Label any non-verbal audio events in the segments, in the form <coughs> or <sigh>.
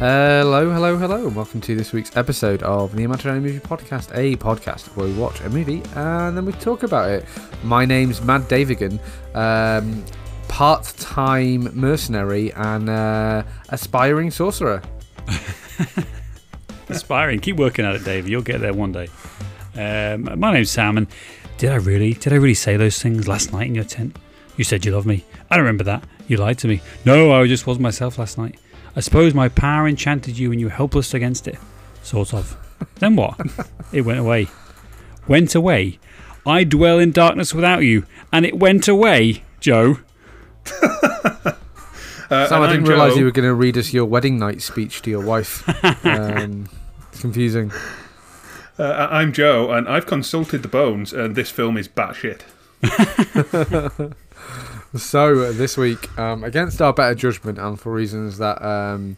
Hello, hello, hello, and welcome to this week's episode of the Imaginary Movie Podcast, a podcast where we watch a movie and then we talk about it. My name's Matt Davigan, um, part time mercenary and uh, aspiring sorcerer. <laughs> Aspiring. Keep working at it, Dave. You'll get there one day. Um, my name's Sam, and did I really, did I really say those things last night in your tent? You said you love me. I don't remember that. You lied to me. No, I just wasn't myself last night. I suppose my power enchanted you and you were helpless against it. Sort of. then what? <laughs> it went away. Went away. I dwell in darkness without you, and it went away, Joe. <laughs> Uh, Sam, I didn't realise you were going to read us your wedding night speech to your wife. <laughs> um, it's confusing. Uh, I'm Joe, and I've consulted the bones, and this film is batshit. So uh, this week, um, against our better judgment, and for reasons that um,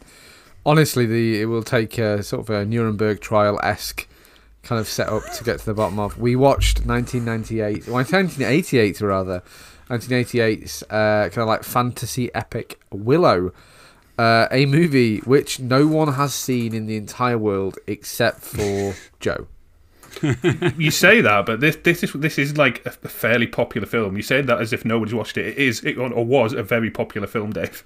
honestly, the it will take a sort of a Nuremberg trial esque kind of setup to get to the bottom of. We watched 1998, well, 1988 rather, 1988's uh, kind of like fantasy epic Willow, uh, a movie which no one has seen in the entire world except for <laughs> Joe. You say that, but this this is this is like a, a fairly popular film. You say that as if nobody's watched it. It is, it, or was, a very popular film, Dave.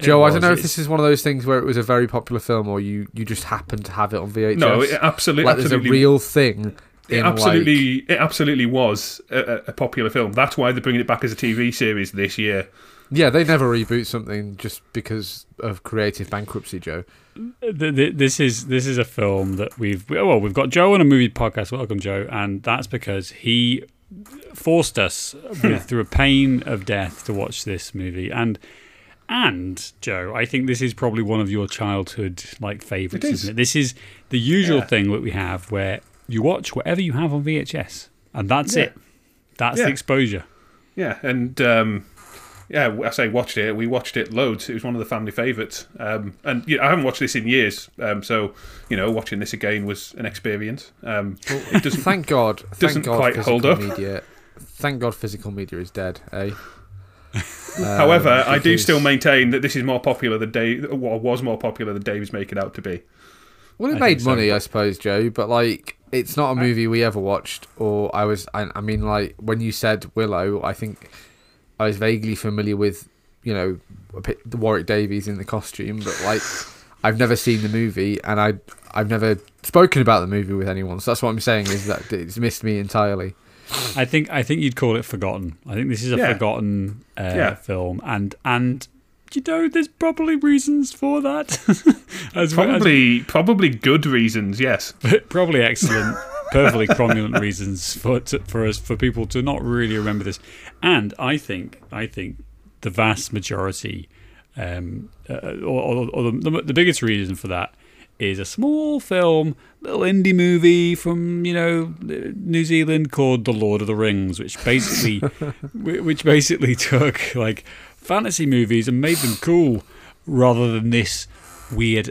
Joe, I don't know if this is one of those things where it was a very popular film or you, you just happened to have it on VHS. No, it absolutely, like there's a real thing. it in, absolutely, like- it absolutely was a, a- a popular film. That's why they're bringing it back as a TV series this year. yeah, they never reboot something just because of creative bankruptcy, Joe. Th- th- this is this is a film that we've well we've got Joe on a movie podcast. Welcome, Joe, and that's because he forced us with, through a pain of death to watch this movie. And and Joe, I think this is probably one of your childhood like favorites, It is. isn't it? This is the usual Yeah. thing that we have where you watch whatever you have on VHS, and that's Yeah. it. That's Yeah. the exposure. Yeah, and um, yeah, I say watched it. We watched it loads. It was one of the family favourites. Um, and you know, I haven't watched this in years, um, so you know, watching this again was an experience. Um, it doesn't. Thank God. Thank Doesn't God quite physical hold up. media. Thank God physical media is dead, eh? <laughs> However, Um, I do still maintain that this is more popular than Dave, or was more popular than Dave is making out to be. Well, it I made think so, money, I suppose, Joe. But like, it's not a movie we ever watched. Or I was, I, I mean, like when you said Willow, I think I was vaguely familiar with, you know, the Warwick Davis in the costume, but like, I've never seen the movie, and I, I've never spoken about the movie with anyone. So that's what I'm saying is that it's missed me entirely. I think I think you'd call it forgotten. I think this is a Yeah. forgotten uh, Yeah. film, and and you know there's probably reasons for that. <laughs> as, Probably, probably good reasons. Yes. as- <laughs> probably excellent, perfectly cromulent reasons for to, for us for people to not really remember this. And I think I think the vast majority, um, uh, or, or, or the, the biggest reason for that is a small film, little indie movie from you know New Zealand called The Lord of the Rings, which basically, <laughs> which basically took like fantasy movies and made them cool, rather than this weird.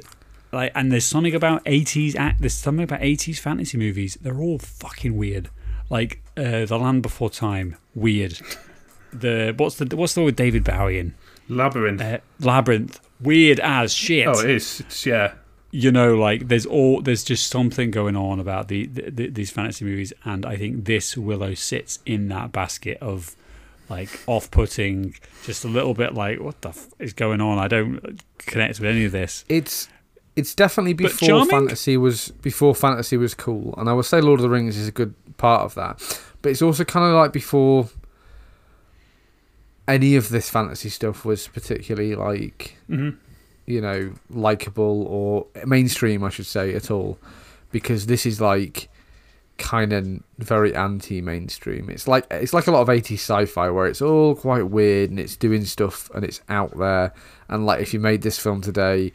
Like, and there's something about eighties. act There's something about eighties fantasy movies. They're all fucking weird. Like uh, The Land Before Time, weird. The what's the what's the one with David Bowie in Labyrinth. uh, Labyrinth, weird as shit oh, it is. It's yeah. you know like there's all there's just something going on about the, the, the these fantasy movies and i think this willow sits in that basket of like off-putting just a little bit like what the f- is going on i don't connect with any of this It's it's definitely before fantasy was before fantasy was cool, and I would say Lord of the Rings is a good part of that. But it's also kind of like before any of this fantasy stuff was particularly like hmm you know likable or mainstream, I should say, at all, because this is like kind of very anti-mainstream. It's like it's like a lot of 80s sci-fi where it's all quite weird and it's doing stuff and it's out there. And like if you made this film today,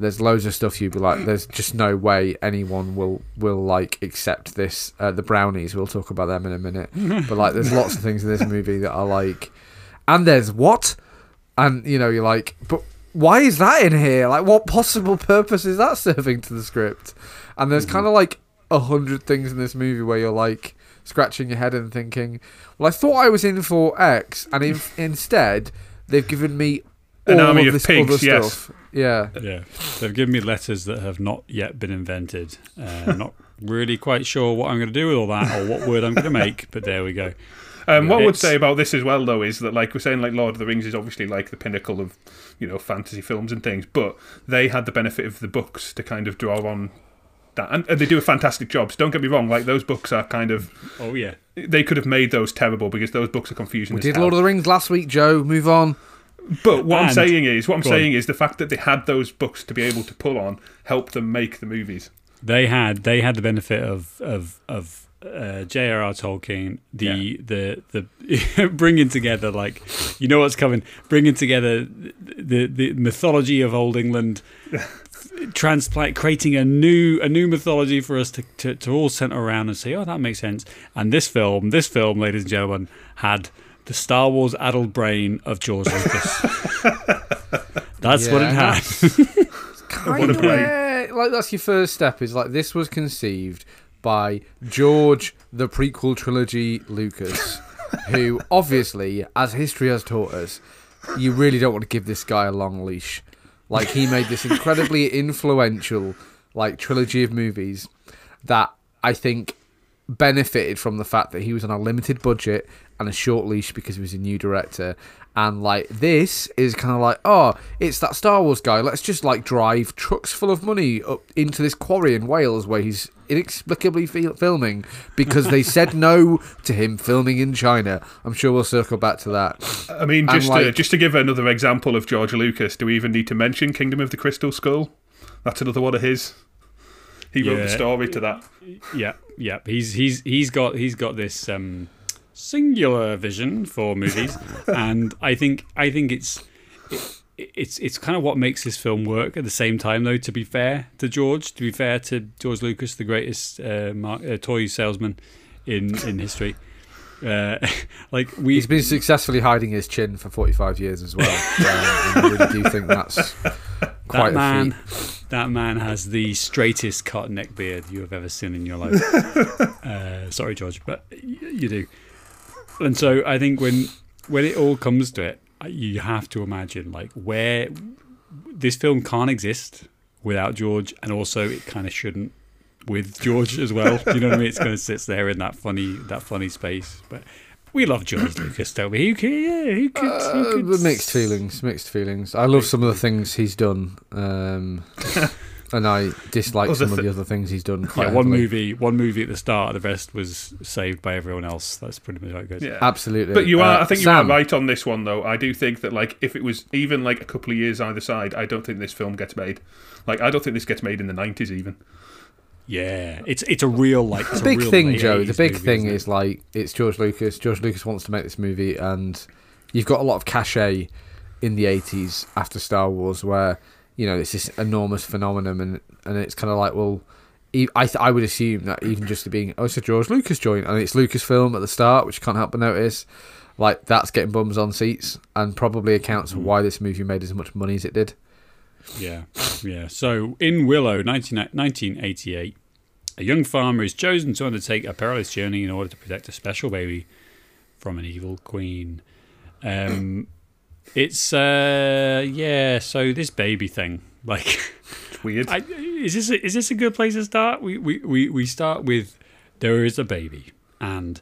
there's loads of stuff you'd be like, there's just no way anyone will will like accept this. Uh, the brownies, we'll talk about them in a minute. <laughs> but like, there's lots of things in this movie that are like, and there's what, and you know, you're like, but why is that in here? Like, what possible purpose is that serving to the script? And there's kind of like a hundred things in this movie where you're like scratching your head and thinking, well, I thought I was in for X, and in, instead they've given me An all army of of this pigs, yes. stuff. Yeah. Yeah, they've given me letters that have not yet been invented. Uh, I'm not really quite sure what I'm going to do with all that or what word I'm going to make, but there we go. Um, what I would say about this as well, though, is that like we're saying, like Lord of the Rings is obviously like the pinnacle of you know fantasy films and things, but they had the benefit of the books to kind of draw on that, and, and they do a fantastic job. So don't get me wrong, like those books are kind of Oh yeah, they could have made those terrible because those books are confusing. We as did hell. Lord of the Rings last week, Joe. Move on. But what I'm saying is, what I'm Go on. saying is, the fact that they had those books to be able to pull on helped them make the movies. they had they had the benefit of of of uh, J.R.R. Tolkien, the the the <laughs> bringing together like you know what's coming, bringing together the the mythology of old England, <laughs> transplant creating a new a new mythology for us to, to to all center around and say, oh, that makes sense. And this film, this film, ladies and gentlemen, had the Star Wars addled brain of George <laughs> Lucas. That's what it Yeah. had. Kind of like that's your first step. Is like this was conceived by George the prequel trilogy Lucas, <laughs> who obviously, as history has taught us, you really don't want to give this guy a long leash. Like he made this incredibly <laughs> influential like trilogy of movies that I think benefited from the fact that he was on a limited budget and a short leash because he was a new director. And like this is kind of like, oh, it's that Star Wars guy. Let's just like drive trucks full of money up into this quarry in Wales where he's inexplicably fil- filming because they <laughs> said no to him filming in China. I'm sure we'll circle back to that. I mean, just to, just to give another example of George Lucas, do we even need to mention Kingdom of the Crystal Skull? That's another one of his. He wrote the story to that. yeah, yeah. He's he's he's got he's got this um, singular vision for movies, <laughs> and I think I think it's it, it's it's kind of what makes this film work. At the same time, though, to be fair to George, to be fair to George Lucas, the greatest uh, mar- uh, toy salesman in in history. Uh, <laughs> like we He's been successfully hiding his chin for 45 years as well. <laughs> Um, I really do think that's quite that man, that man has the straightest cut neck beard you have ever seen in your life. <laughs> uh, sorry, George, but y- you do. And so I think when when it all comes to it, you have to imagine like where this film can't exist without George, and also it kind of shouldn't with George as well. You know what I mean? It's kind of sits there in that funny that funny space, but. We love George Lucas, don't we? Who could, yeah, who could, who Uh, could but mixed feelings, mixed feelings. I love some of the things he's done, um, <laughs> and I dislike Other some of the other things he's done. Quite Yeah, one movie, one movie at the start. The rest was saved by everyone else. That's pretty much how it goes. Yeah. Absolutely. But you are, Uh, I think you Sam, are right on this one, though. I do think that, like, if it was even like a couple of years either side, I don't think this film gets made. Like, I don't think this gets made in the nineties, even. Yeah, it's it's a real like The a big thing, Joe. The big movie, thing is like it's George Lucas. George Lucas wants to make this movie, and you've got a lot of cachet in the '80s after Star Wars, where you know it's this enormous phenomenon, and and it's kind of like, well, I th- I would assume that even just being oh, it's a George Lucas joint, and it's Lucasfilm at the start, which you can't help but notice. Like that's getting bums on seats, and probably accounts for Mm. why this movie made as much money as it did. Yeah, yeah. So in Willow, 19, 1988, a young farmer is chosen to undertake a perilous journey in order to protect a special baby from an evil queen. Um, <clears throat> it's uh, yeah. So this baby thing, <laughs> like. It's weird. I, is this a, is this a good place to start? We, we we we start with there is a baby, and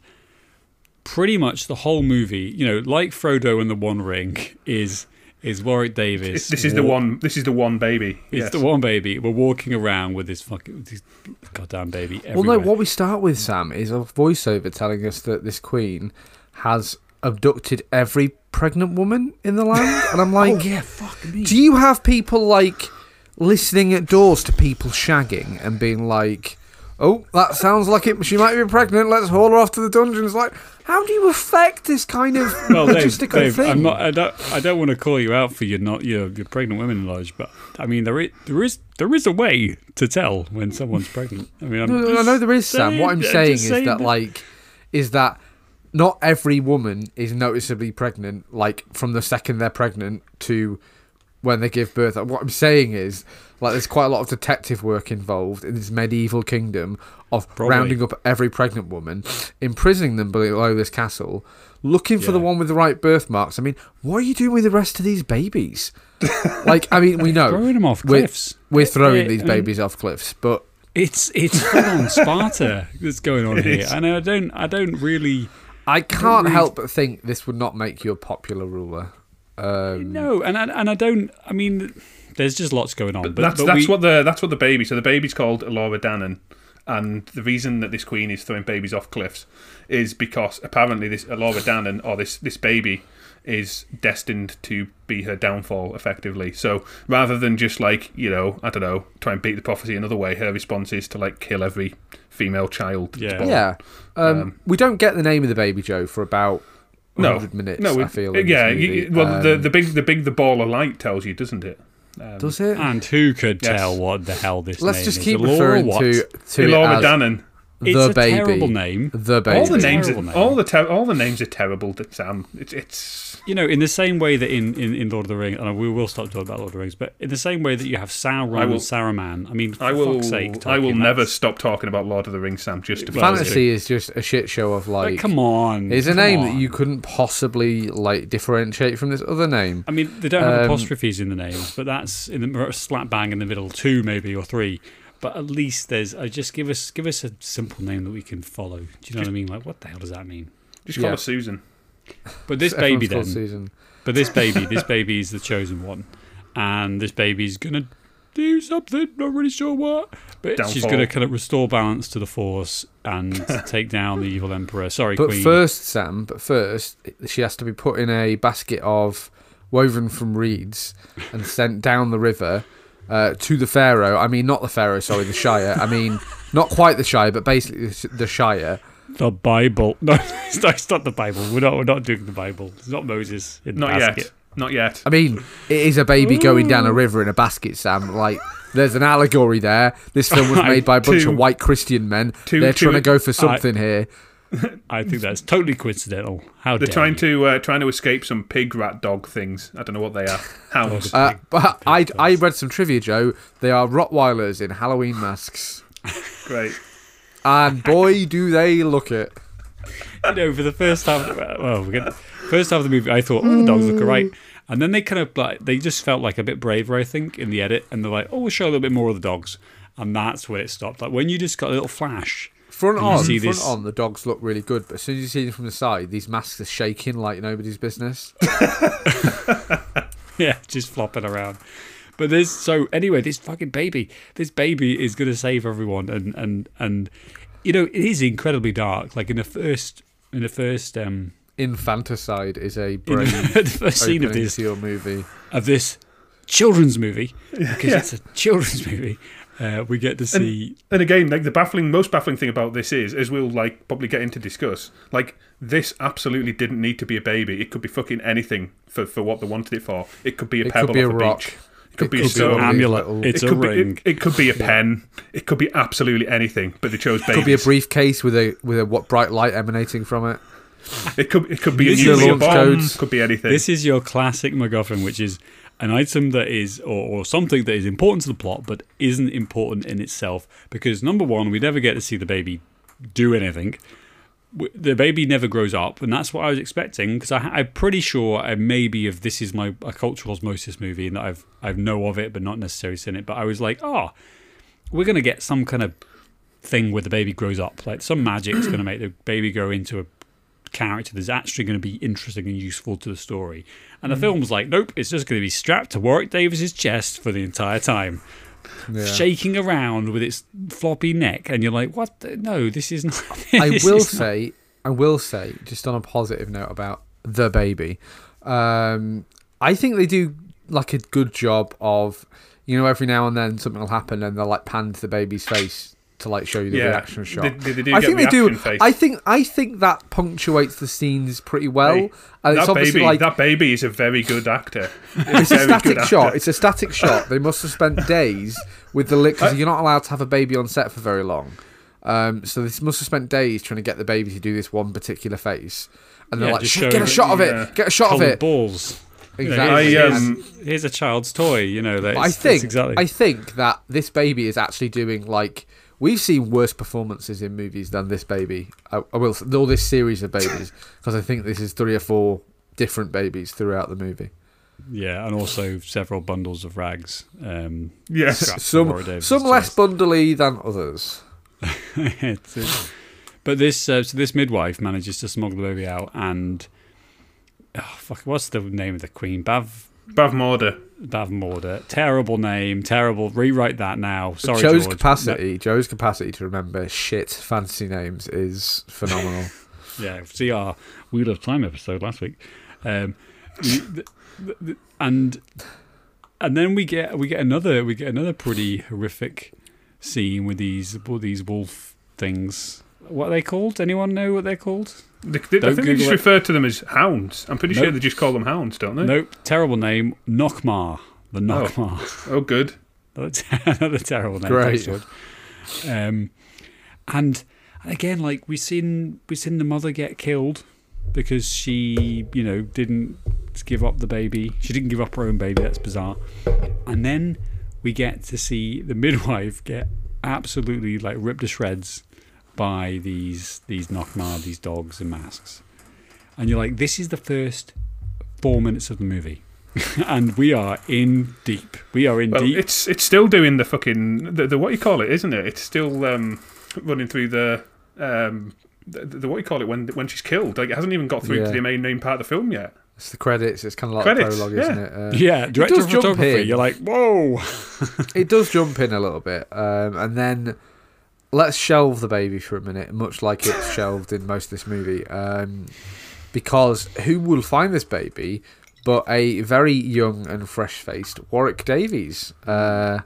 pretty much the whole movie, you know, like Frodo and the One Ring, is is Warwick Davis. this is the walk- one. This is the one baby. It's Yes. the one baby. We're walking around with this fucking this goddamn baby Well, no, what we start with, Sam, is a voiceover telling us that this queen has abducted every pregnant woman in the land. <laughs> And I'm like, oh yeah, fuck me. do you have people like listening at doors to people shagging and being like, oh, that sounds like it, she might be pregnant, let's haul her off to the dungeons? Like, how do you affect this kind of <laughs> well, logistical Dave, thing? I'm not. I don't. I don't want to call you out for your not your, your pregnant women knowledge, but I mean there is there is there is a way to tell when someone's pregnant. I mean, I'm No, no, I know there is, Sam. What I'm saying- saying is saying that, like, is that not every woman is noticeably pregnant, like, from the second they're pregnant to when they give birth. What I'm saying is, like, there's quite a lot of detective work involved in this medieval kingdom of Probably. rounding up every pregnant woman, imprisoning them below this castle, looking for the one with the right birthmarks. I mean, what are you doing with the rest of these babies? like, I mean, we <laughs> know Throwing them off we're, cliffs. we're throwing Yeah, these I mean- babies off cliffs, but It's it's full on Sparta <laughs> that's going on It here, and I don't I don't really I can't really- help but think this would not make you a popular ruler. Um, no, and I, and I don't. I mean, there's just lots going on. But, But that's but that's we- what the that's what the baby. So the baby's called Laura Danan, and the reason that this queen is throwing babies off cliffs is because apparently this Laura Danan or this this baby is destined to be her downfall effectively. So rather than just like you know I don't know try and beat the prophecy another way, her response is to like kill every female child. Yeah. Yeah. Um, Um, we don't get the name of the baby Joe for about No, minutes, No, I it- feel. in this yeah. movie. you- well, the Um, the big the big the ball of light tells you, doesn't it? Um, Does it? and who could Yes. tell what the hell this? Let's name just keep Laura referring what? to, to it Laura as Danan. It's the a baby. terrible name. The baby. All the names, are, name. all the ter- all the names are terrible. Sam, it's it's You know, in the same way that in, in, in Lord of the Rings, and we will stop talking about Lord of the Rings, but in the same way that you have Sauron I will- and Saruman. I mean, for I will fuck's sake, I will never stop talking about Lord of the Rings, Sam. Just to Well, Fantasy is just a shit show of Like, like. come on, It's a name on. that you couldn't possibly like differentiate from this other name. I mean, they don't have Um, apostrophes in the names, but that's in the slap bang in the middle, two maybe or three. But at least there's. Uh, just give us give us a simple name that we can follow. Do you know what I mean? Like, what the hell does that mean? just call Yeah. her Susan. But this baby then, Susan. but this baby, this baby is the chosen one, and this baby's gonna do something. Not really sure what, but she's gonna kind of restore balance to the force and <laughs> take down the evil emperor. Sorry, But queen. first, Sam. But first, she has to be put in a basket of woven from reeds and sent down the river uh, to the Pharaoh. I mean, not the Pharaoh. Sorry, the Shire. I mean, not quite the Shire, but basically the the Shire. The Bible. <laughs> No, it's not, it's not the Bible. We're not. We're not doing the Bible. It's not Moses in the Not basket. yet. Not yet. I mean, it is a baby going down a river in a basket, Sam. Like, there's an allegory there. This film was made by a bunch Two- of white Christian men. two- They're two- trying to go for something here. <laughs> I think that's totally coincidental. How They're dare trying you. to uh, trying to escape some pig rat dog things. I don't know what they are. <laughs> Hounds. Uh, but I, I read some trivia, Joe. They are Rottweilers in Halloween masks. Great. And boy, do they look it. <laughs> you know, for the first half, well, we're gonna, first half of the movie, I thought, oh, the dogs look alright, and then they kind of like they just felt like a bit braver, I think, in the edit, and they're like, oh, we'll show a little bit more of the dogs, and that's where it stopped. Like when you just got a little flash, Front on, front this- on, the dogs look really good, but as soon as you see them from the side, these masks are shaking like nobody's business. <laughs> yeah, just flopping around. But there's so anyway, this fucking baby, this baby is gonna save everyone, and and and you know it is incredibly dark. Like in the first, in the first, um, Infanticide is a brave the, <laughs> the first scene of opening this to your movie. of this children's movie because Yeah. it's a children's movie. Uh, we get to see And again, like the baffling, most baffling thing about this is, as we'll like probably get into discuss, like this absolutely didn't need to be a baby. It could be fucking anything for, for what they wanted it for. It could be a It pebble could be a off a rock. beach. It could It be a could be stone. one of amulet. It's it a could ring. Be, it, it could be a pen. It could be absolutely anything. But they chose baby. Could be a briefcase with a with a what bright light emanating from it. It could it could be a This is nuclear bomb. codes. Could be anything. This is your classic MacGuffin, which is an item that is, or, or something that is important to the plot, but isn't important in itself. Because number one, we never get to see the baby do anything. The baby never grows up, and that's what I was expecting. Because I'm pretty sure, I maybe if this is my a cultural osmosis movie, and that I've I've know of it, but not necessarily seen it. But I was like, oh, we're gonna get some kind of thing where the baby grows up, like some magic's gonna make the baby grow into a character that's actually going to be interesting and useful to the story. And the mm. film's like, nope, it's just going to be strapped to Warwick Davis's chest for the entire time, Yeah. shaking around with its floppy neck. And you're like, what? the- No, this is not. <laughs> I will is not- say, I will say, just on a positive note about the baby, um, I think they do like a good job of, you know, every now and then something will happen and they'll like pan to the baby's face to like show you the yeah. reaction shot. They, they, they do I get think they do. Face. I think I think that punctuates the scenes pretty well, Hey, and it's that obviously baby, like that baby is a very good actor. <laughs> it's a very good static actor. shot. It's a static shot. They must have spent <laughs> days with the lick because you're not allowed to have a baby on set for very long. Um, so they must have spent days trying to get the baby to do this one particular face, and they're Yeah, like, just "Shit, showing "Get a it, shot of yeah. it! Get a shot of it!" balls. You know, Exactly. here's, I, um, here's a child's toy. You know, that's, But I think exactly. I think that this baby is actually doing like we've seen worse performances in movies than this baby. I, I will all this series of babies <coughs> because I think this is three or four different babies throughout the movie. yeah, and also several bundles of rags. Um, Yes. strapped Some Laura some less chest. bundly than others. <laughs> It's- it's- but this uh, so this midwife manages to smuggle the baby out and oh, fuck, what's the name of the queen? Bav Bavmorda. Bav Morda. Terrible name. Terrible. Rewrite that now. Sorry, Joe's George. capacity, Joe's capacity to remember shit fantasy names is phenomenal. <laughs> <laughs> Yeah, see our Wheel of Time episode last week. Um, the- the- the- and and then we get we get another we get another pretty horrific scene with these with these wolf things. What are they called? Anyone know what they're called? They, they, I Don't think they just it. refer to them as hounds. I'm pretty sure they just call them hounds, don't they? Nope, terrible name. Nockmaar. The Nockmaar. <laughs> Oh, good. That's <laughs> another terrible name. Great. Um, and and again, like we seen we seen the mother get killed because she, you know, didn't give up the baby. She didn't give up her own baby. That's bizarre. And then we get to see the <laughs> midwife get absolutely like ripped to shreds by these these Nockmaar, these dogs and masks. And you're like, this is the first four minutes of the movie. <laughs> and we are in deep. We are in Well, deep. it's it's still doing the fucking the, the what you call it, isn't it? It's still um, running through the um, the, the what you call it when when she's killed. Like it hasn't even got through Yeah. to the main main part of the film yet. It's the credits. It's kind of like Credits, a prologue, yeah. isn't it? Uh, Yeah, director does of jump photography. in. You're like, whoa. <laughs> it does jump in a little bit, um, and then let's shelve the baby for a minute, much like it's <laughs> shelved in most of this movie, um, because who will find this baby but a very young and fresh-faced Warwick Davis uh,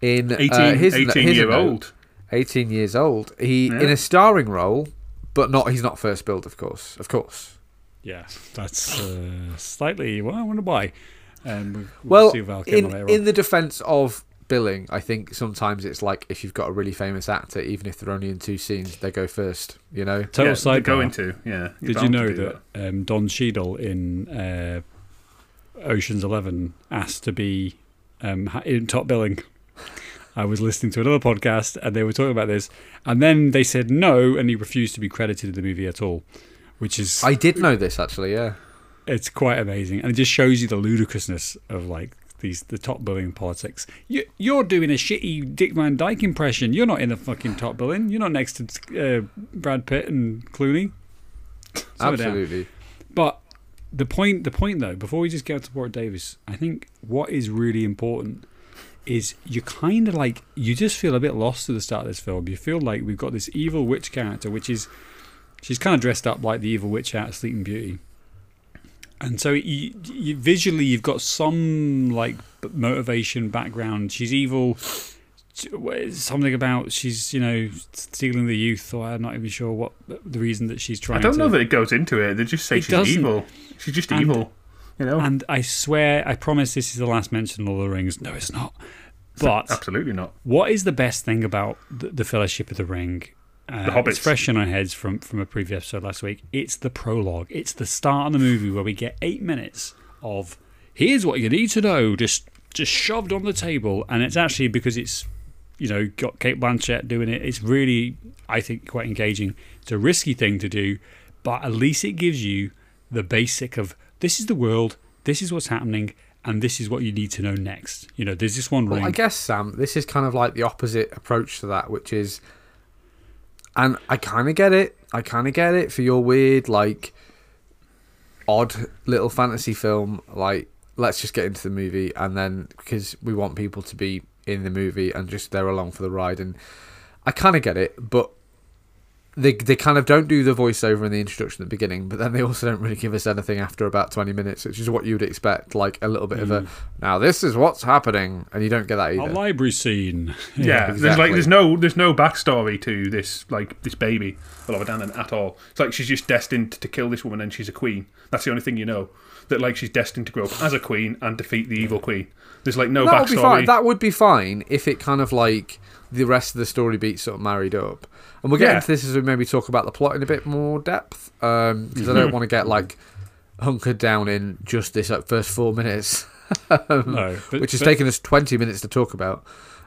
in 18, uh, his, 18 his year note, old. 18 years old. He Yeah. in a starring role, but not. He's not first billed, of course. Of course. Yeah, that's uh, slightly. Well, I wonder why. Um, we'll, Well, see if in in the defense of billing, I think sometimes it's like if you've got a really famous actor, even if they're only in two scenes, they go first. You know. Total yeah, side they're going to. Yeah. you're Did you know do that, um, Don Cheadle in uh, Ocean's Eleven asked to be um, in top billing? I was listening to another podcast and they were talking about this, and then they said no, and he refused to be credited in the movie at all, which is I did know this actually. Yeah. it's quite amazing, and it just shows you the ludicrousness of like these the top billing politics. You, you're doing a shitty Dick Van Dyke impression. You're not in the fucking top billing. You're not next to uh, Brad Pitt and Clooney. Slow it down. Absolutely. But the point, the point though, before we just get to Port Davis, I think what is really important is you kind of like you just feel a bit lost at the start of this film. You feel like we've got this evil witch character, which is she's kind of dressed up like the evil witch out of Sleeping Beauty, and so you, you visually you've got some like motivation background. She's evil. Something about she's you know stealing the youth, or I'm not even sure what the reason that she's trying. I don't to, know that it goes into it. They just say she's doesn't. evil. She's just And- evil. You know. And I swear, I promise this is the last mention of Lord of the Rings. No, it's not. But Absolutely not. what is the best thing about the, the Fellowship of the Ring? Uh, The Hobbits. It's fresh in our heads from, from a previous episode last week. It's the prologue. It's the start of the movie where we get eight minutes of here's what you need to know, just just shoved on the table. And it's actually because it's you know got Cate Blanchett doing it. It's really I think quite engaging. It's a risky thing to do, but at least it gives you the basic of this is the world, this is what's happening, and this is what you need to know next. You know, there's this one Well. I guess Sam, this is kind of like the opposite approach to that, which is, and I kind of get it. I kind of get it for your weird, like, odd little fantasy film. Like, let's just get into the movie, and then because we want people to be in the movie and just they're along for the ride, and I kind of get it, but. They, they kind of don't do the voiceover in the introduction at the beginning, but then they also don't really give us anything after about 20 minutes, which is what you'd expect. Like a little bit of a, mm. now this is what's happening, and you don't get that either. a library scene. <laughs> Yeah, there's exactly. like there's no there's no backstory to this like this baby Laura Danan at all. It's like she's just destined to kill this woman and she's a queen. That's the only thing you know. That like she's destined to grow up as a queen and defeat the evil queen. There's like no that would be backstory. fine. That would be fine if it kind of like the rest of the story beats sort of married up. And we'll get Yeah. into this as we maybe talk about the plot in a bit more depth, because I don't <laughs> want to get like hunkered down in just this like, first four minutes, <laughs> No, but, which has but, taken us twenty minutes to talk about.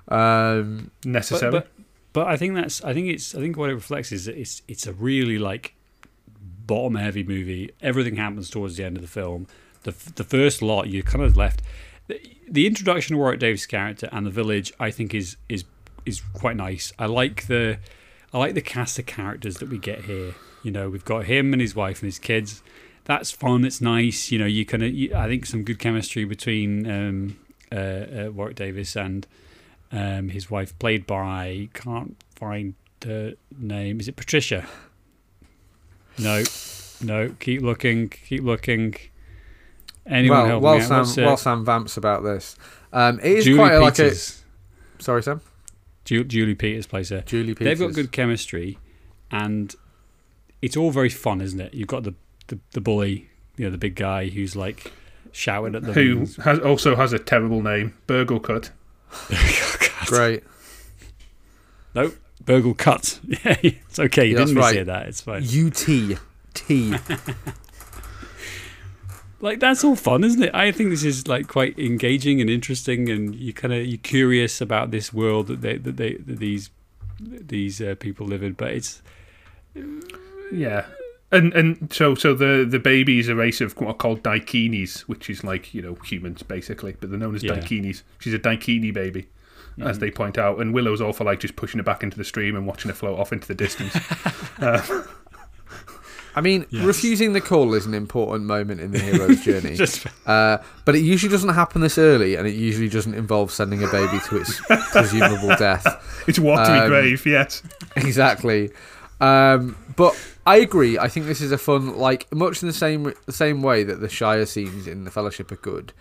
Um, necessary. But, but, but I think that's I think it's I think what it reflects is that it's it's a really like bottom heavy movie. Everything happens towards the end of the film. The the first lot you're kind of left. The, the introduction of Warwick Davis' character and the village I think is is is quite nice. I like the I like the cast of characters that we get here. You know, we've got him and his wife and his kids. That's fun. It's nice. You know, you kind of. I think some good chemistry between um, uh, uh, Warwick Davis and um, his wife, played by can't find the name. Is it Patricia? No, no. Keep looking. Keep looking. Anyone well, help while me out? Sam What's it? while Sam vamps about this, um, it is Julie quite a, like a. Sorry, Sam. Ju- Julie Peters plays her. Julie Peters. They've got good chemistry, and it's all very fun, isn't it? You've got the the, the bully, you know, the big guy who's like shouting at them. who has also has a terrible name, Burglekutt. <laughs> Great. No, Burglekutt. <laughs> Yeah, it's okay. You Yeah, didn't right. mishear that. It's fine. U T T. <laughs> like that's all fun, isn't it? I think this is like quite engaging and interesting, and you kind of you're curious about this world that they that they that these these uh, people live in. But it's Yeah. And and so so the the baby is a race of what are called daikinis, which is like you know humans basically, but they're known as Yeah. daikinis. She's a daikini baby, as they point out. And Willow's all for like just pushing her back into the stream and watching her float off into the distance. <laughs> I mean, Yes. refusing the call is an important moment in the hero's <laughs> journey. just Uh, but it usually doesn't happen this early, and it usually doesn't involve sending a baby to its <laughs> presumable death. it's watery Um, grave, yes. <laughs> exactly. Um, but I agree. I think this is a fun, like much in the same the same way that the Shire scenes in the Fellowship are good.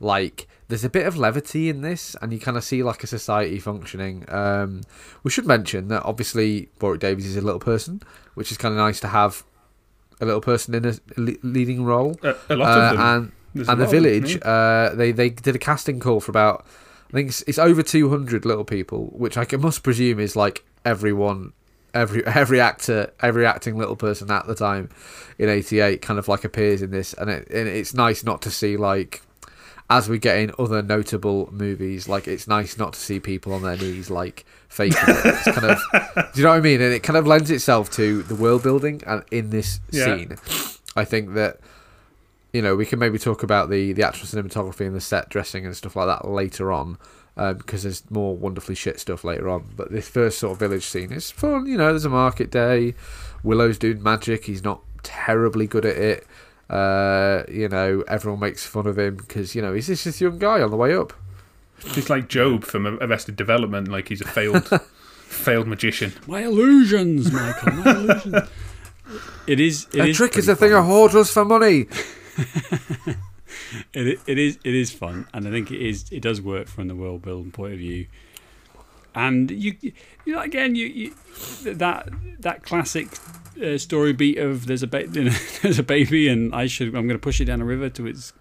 Like there's a bit of levity in this, and you kind of see like a society functioning. Um, we should mention that obviously Warwick Davis is a little person, which is kind of nice to have a little person in a leading role. A, a lot Uh, of them. and There's and the lot of them, village, uh, they they did a casting call for about I think it's, it's over two hundred little people, which I can, must presume is like everyone, every <laughs> every actor, every acting little person at the time in '88 kind of like appears in this, and it and it's nice not to see like. As we get in other notable movies, like it's nice not to see people on their knees, like faking it. It's kind of, <laughs> do you know what I mean? And it kind of lends itself to the world building, and in this Yeah. scene, I think that you know, we can maybe talk about the the actual cinematography and the set dressing and stuff like that later on, um, because there's more wonderfully shit stuff later on. But this first sort of village scene is fun. You know, there's a market day. Willow's doing magic. He's not terribly good at it. Uh, you know, everyone makes fun of him because you know he's just this young guy on the way up. He's like GOB from Arrested Development, like he's a failed <laughs> failed magician. my illusions, Michael. My illusions. It is. It a is trick is a thing fun. a whore does for money. <laughs> It, it is it is fun, and I think it is it does work from the world building point of view. And you, you know, again, you, you that that classic uh, story beat of there's a ba- you <laughs> know, there's a baby, and I should I'm going to push it down a river to its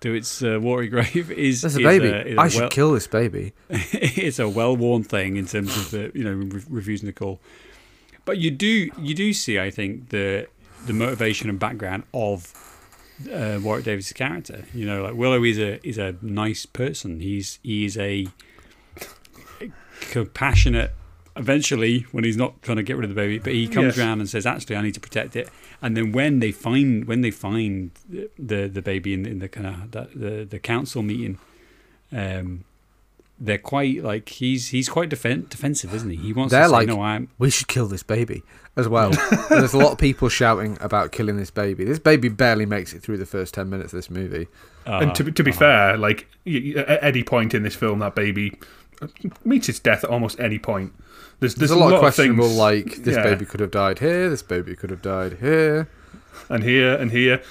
to its uh, watery grave <laughs> is There's a is baby. is I should well- kill this baby. <laughs> it's a well-worn thing in terms of the you know re- refusing the call. But you do you do see, I think, the the motivation and background of uh, Warwick Davis' character. You know, like Willow is a is a nice person. He's he's a compassionate. Eventually, when he's not trying to get rid of the baby, but he comes Yes. around and says, "Actually, I need to protect it." And then when they find when they find the the, the baby in, in the kind of the, the the council meeting, um, they're quite like he's he's quite defen- defensive, isn't he? He wants They're to say, like- "No, I'm." We should kill this baby as well. <laughs> There's a lot of people shouting about killing this baby. This baby barely makes it through the first ten minutes of this movie. and to, be- to be uh, fair, like y- y- at any point in this film, that baby meets its death at almost any point. There's, There's, there's, a lot, of questionable, things, like this yeah, baby could have died here, this baby could have died here. and here and here.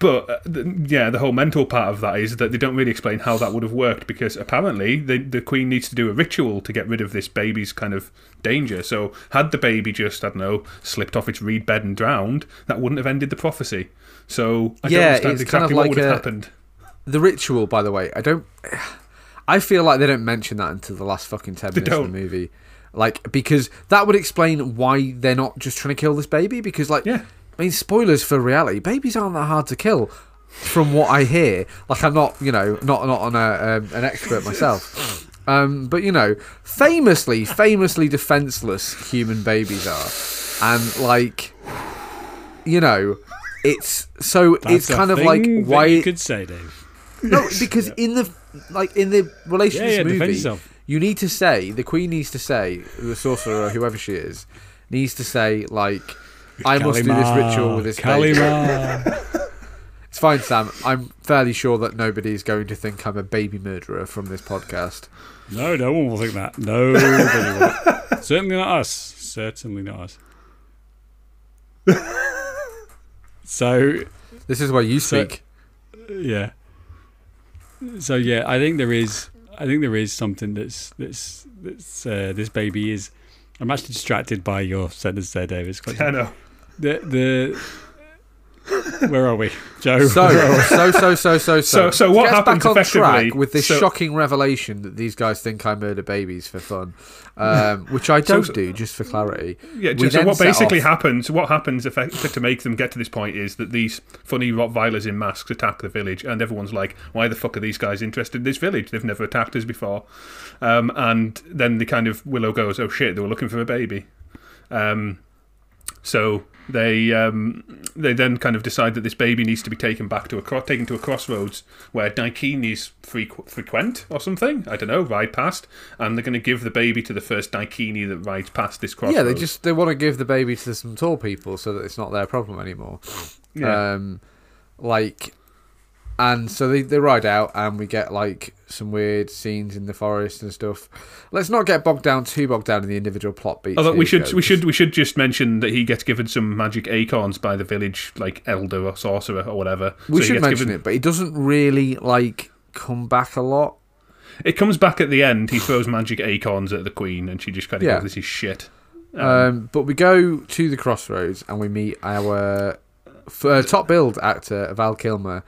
But uh, th- yeah, the whole mental part of that is that they don't really explain how that would have worked because apparently the the queen needs to do a ritual to get rid of this baby's kind of danger. So had the baby just I don't know slipped off its reed bed and drowned, that wouldn't have ended the prophecy. So I Yeah, don't understand it's kind of exactly what like would have a- happened. The ritual, by the way, I don't. I feel like they don't mention that until the last fucking ten minutes of the movie, like because that would explain why they're not just trying to kill this baby. Because like Yeah. I mean, spoilers for reality. Babies aren't that hard to kill, from what I hear. Like I'm not, you know, not not on a, um, an expert myself. Um, but you know, famously, famously defenseless human babies are, and like, you know, it's so That's it's kind of like why you could say, Dave. no, <laughs> because in the like in the relation Yeah, to yeah, this movie, you need to say the queen needs to say the sorcerer or whoever she is needs to say like I must do this ritual with this baby. Kalima. <laughs> It's fine, Sam. I'm fairly sure that nobody is going to think I'm a baby murderer from this podcast. no, no one will think that. No. <laughs> Certainly not us. Certainly not us. <laughs> so This is where you So- speak. yeah. So yeah, I think there is. I think there is something that's that's that's uh, this baby is. I'm actually distracted by your sentence there, David. It's quite- <laughs> I know. The the. <laughs> Where are we, Joe? <laughs> So, so, so, so, so, So- so what happens back on track with this so- shocking revelation that these guys think I murder babies for fun, um, which I don't so- do, just for clarity. Yeah, We so what basically off- happens, what happens to make them get to this point is that these funny Rottweilers in masks attack the village, and everyone's like, "Why the fuck are these guys interested in this village? They've never attacked us before." Um, and then the kind of Willow goes, "Oh shit, they were looking for a baby." Um, so they um, they then kind of decide that this baby needs to be taken back to a cro- taken to a crossroads where Daikinis frequ- frequent or something. I don't know, ride past, and they're going to give the baby to the first Daikini that rides past this crossroads. Yeah, they just they want to give the baby to some tall people so that it's not their problem anymore. Yeah. Um, like, and so they, they ride out, and we get like some weird scenes in the forest and stuff. Let's not get bogged down too bogged down in the individual plot beats. Although we should we should we should just mention that he gets given some magic acorns by the village like elder or sorcerer or whatever. we So should mention given- it, but he doesn't really like come back a lot. It comes back at the end. He throws magic acorns at the queen, and she just kind of Yeah. goes, "This is shit." Um, but we go to the crossroads and we meet our uh, top build actor Val Kilmer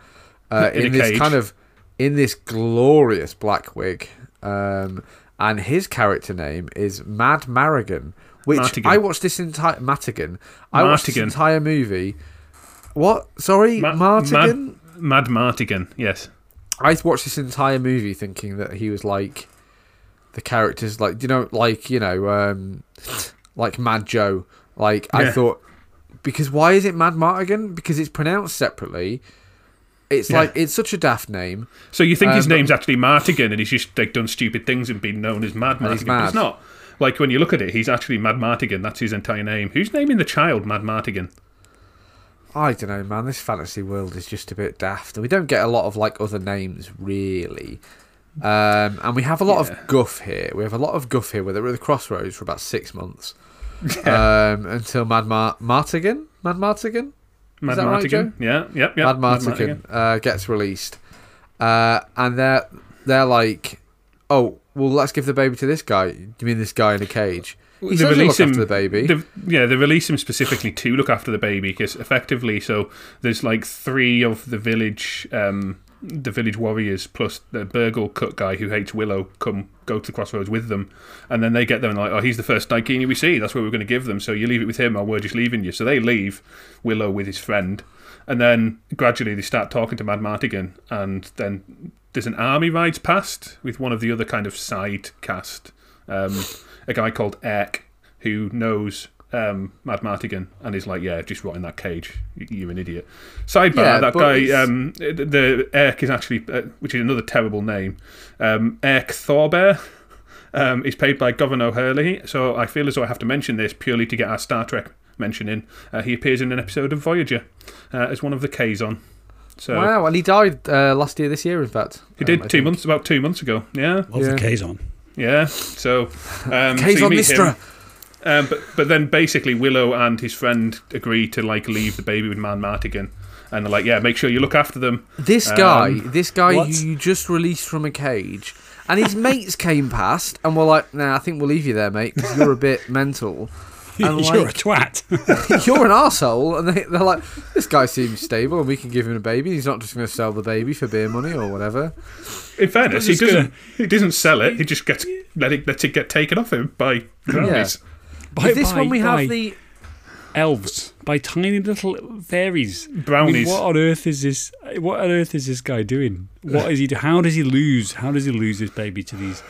uh, <laughs> In in, this cage. kind of in this glorious black wig, um, and his character name is Mad Marrigan. Which Martigan. I watched this entire Matigan. I watched this Martigan. entire movie. What? Sorry, Ma- Martigan. Mad Martigan, yes. I watched this entire movie thinking that he was like the characters, like you know, like you know, um, like Mad Joe. Like I thought, because why is it Mad Martigan? Because it's pronounced separately. It's Yeah. like it's such a daft name. So you think his Um, but- name's actually Martigan, and he's just like done stupid things and been known as Mad And he's Martigan? But it's not. Like when you look at it, he's actually Mad Martigan. That's his entire name. Who's naming the child Mad Martigan? I don't know, man. This fantasy world is just a bit daft. We don't get a lot of like other names really. Um, and we have a lot Yeah. of guff here. We have a lot of guff here. Where they were at the crossroads for about six months <laughs> um, until Mad Mar- Martigan, Mad Martigan, Mad that right, Martigan. yeah, yep, yep. Mad Martigan uh, gets released, uh, and they're they're like, oh, well, let's give the baby to this guy. You mean this guy in a cage? He They release look him- after the baby. They, yeah, they release him specifically to look after the baby because effectively, so there's like three of the village, um, the village warriors plus the Burglekutt guy who hates Willow come go to the crossroads with them, and then they get there and like, oh, he's the first Daikini we see. That's what we're going to give them. So you leave it with him, or we're just leaving you. So they leave Willow with his friend, and then gradually they start talking to Mad Martigan, and then there's an army rides past with one of the other kind of side cast, um, a guy called Airk who knows um, Mad Martigan and he's like, yeah, just rot in that cage. You're an idiot. Sidebar: Yeah, that guy, it's- um, the the is actually, uh, which is another terrible name. Um, Airk Thaughbaer. Um, is played by Gavan O'Herlihy, so I feel as though I have to mention this purely to get our Star Trek mention in. Uh, he appears in an episode of Voyager uh, as one of the Kazon. So wow, and he died uh, last year, this year, in fact. he Um, did I two think. months, about two months ago. Yeah, Lots Yeah. of Kazon. yeah. So, um, so K's you him. Mistra. Um, but but then basically Willow and his friend agree to like leave the baby with Man Martigan, and they're like, yeah, make sure you look after them. This guy, Um, this guy what? who you just released from a cage, and his <laughs> mates came past and were like, "Nah, I think we'll leave you there, mate, because you're a bit <laughs> mental. And You're a twat. <laughs> you're an arsehole. And they, they're like, "This guy seems stable, and we can give him a baby. He's not just going to sell the baby for beer money or whatever." In fairness, he just gonna- doesn't he doesn't sell it. He just gets let it lets it get taken off him by the Yeah. Armies. By, is this by- when we by have the? elves? By by tiny little fairies. I mean, Brownies. what on earth is this? What on earth is this guy doing? What is he? Do? How does he lose? How does he lose this baby to these?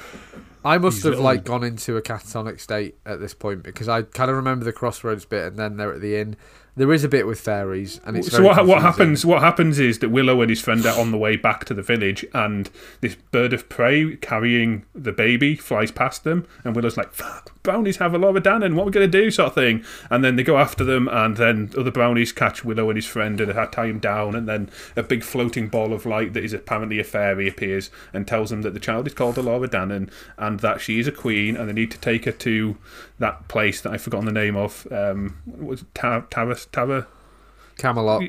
I must These have little- like gone into a catatonic state at this point because I kind of remember the crossroads bit, and then they're at the inn. There is a bit with fairies, and it's so very what, what happens? What happens is that Willow and his friend are on the way back to the village, and this bird of prey carrying the baby flies past them, and Willow's like, "Fuck, brownies have a Laura Danan. What are we gonna do?" sort of thing. And then they go after them, and then other brownies catch Willow and his friend and tie him down, and then a big floating ball of light that is apparently a fairy appears and tells them that the child is called Laura Dannon and that she is a queen, and they need to take her to that place that I've forgotten the name of. Um, what was Tara, Tara Camelot,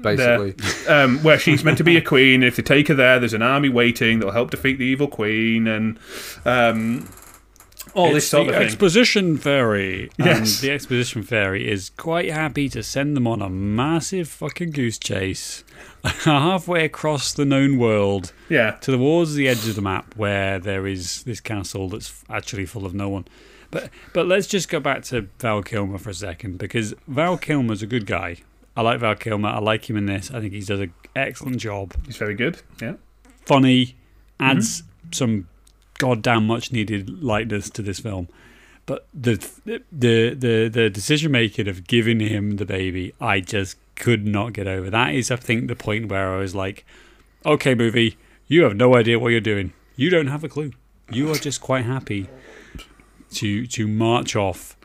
basically. um, where she's meant to be a queen. If they take her there, there's an army waiting that'll help defeat the evil queen, and um, Oh, all this It's sort the of thing. exposition fairy. Yes. And the exposition fairy is quite happy to send them on a massive fucking goose chase <laughs> halfway across the known world yeah, to towards the edge of the map where there is this castle that's actually full of no one. But but let's just go back to Val Kilmer for a second because Val Kilmer's a good guy. I like Val Kilmer. I like him in this. I think he does an excellent job. he's very good. Yeah, Funny, mm-hmm. adds some goddamn much needed lightness to this film. But the the the the decision making of giving him the baby, I just could not get over. That is, I think, the point where I was like, "Okay, movie, you have no idea what you're doing. You don't have a clue. You are just quite happy to to march off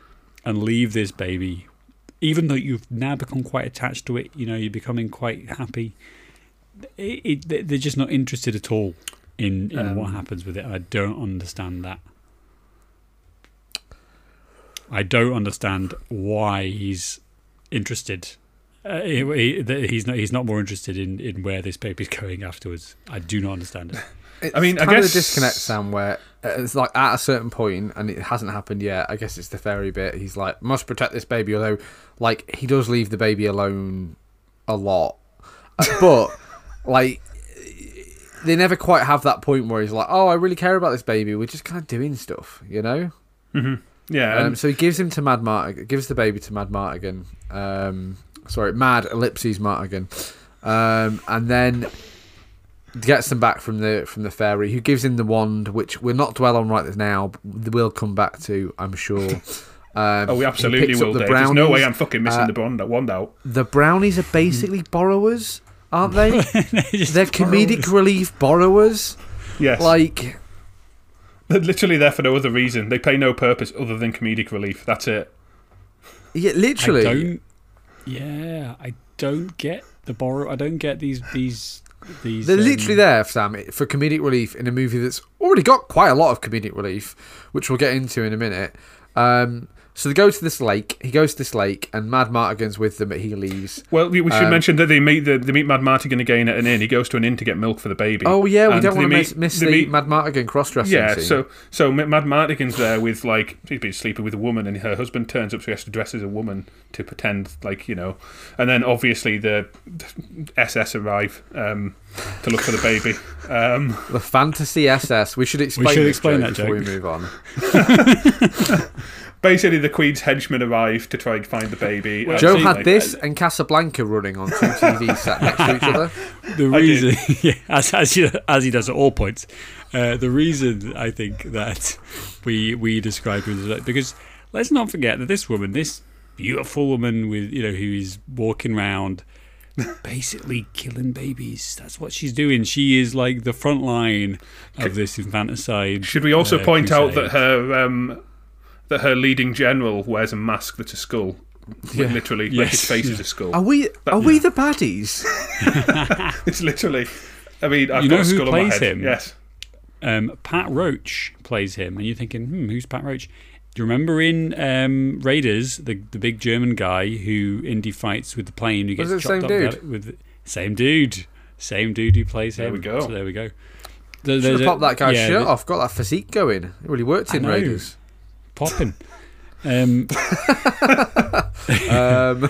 and leave this baby, even though you've now become quite attached to it. You know, you're becoming quite happy. It, it, they're just not interested at all in in what Um, happens with it. I don't understand that. I don't understand why he's interested. Uh, he, he- he's not. He's not more interested in, in where this baby's <laughs> going afterwards. I do not understand it. <laughs> It's I mean, I kind of guess- the disconnect, Sam, where uh, it's like at a certain point, and it hasn't happened yet. I guess it's the fairy bit. He's like, must protect this baby, although, like, he does leave the baby alone a lot. Uh, but, <laughs> like, they never quite have that point where he's like, oh, I really care about this baby. We're just kind of doing stuff, you know? yeah. Um, so he gives him to Mad Martigan, gives the baby to Mad Martigan. Um, sorry, Mad Ellipses Martigan, um, and then gets them back from the from the fairy, who gives him the wand, which we'll not dwell on right now. But we'll come back to, I'm sure. <laughs> Um, oh, we absolutely will. The Dave. There's no way. I'm fucking missing uh, the wand out. The brownies are basically borrowers, aren't they? <laughs> They're comedic relief borrowers. Yes, Like, they're literally there for no other reason. They pay no purpose other than comedic relief. That's it. yeah, I literally. don't. Yeah, I don't get the borrow. I don't get these these these. They're um, literally there, Sam, for comedic relief in a movie that's already got quite a lot of comedic relief, which we'll get into in a minute. Um, so they go to this lake. He goes to this lake, and Mad Martigan's with them, but he leaves. Well, we, we should Um, mention that they meet the, they meet Mad Martigan again at an inn. He goes to an inn to get milk for the baby. Oh yeah, we don't want to miss, miss the meet- Mad Martigan cross-dressing Yeah, scene. so so Mad Martigan's there with like he's been sleeping with a woman, and her husband turns up, so he has to dress as a woman to pretend like you know, and then obviously the SS arrive um, to look for the baby. Um, the fantasy SS. We should explain. should this explain joke that before joke. we move on. <laughs> <laughs> basically, the Queen's henchmen arrive to try and find the baby. Well, Joe had like- this and Casablanca running on two TVs sat next to each other. <laughs> the reason, <laughs> yeah, as as he, as he does at all points. Uh, the reason I think that we we describe him as that because let's not forget that this woman, this beautiful woman with you know who is walking around. <laughs> Basically killing babies. That's what she's doing. She is like the front line of this infanticide. Should we also uh, point out that her um, that her leading general wears a mask that's a skull, Like, Yeah. literally, like Yes, his face is a skull. Are we? Are we the baddies? <laughs> <laughs> It's literally. I mean, I've You got know a who skull on my plays head. him? Yes. Um, Pat Roach plays him, and you're thinking, hmm, who's Pat Roach? Do you remember in um, Raiders, the the big German guy who Indy fights with the plane? Who gets Was it the chopped same up dude? With, same dude, same dude who plays There him. There we go. So there we go. There- Should there's have popped that guy's yeah, shirt the- off. Got that physique going. It really worked in. Raiders. Popping. Um, Um, <laughs>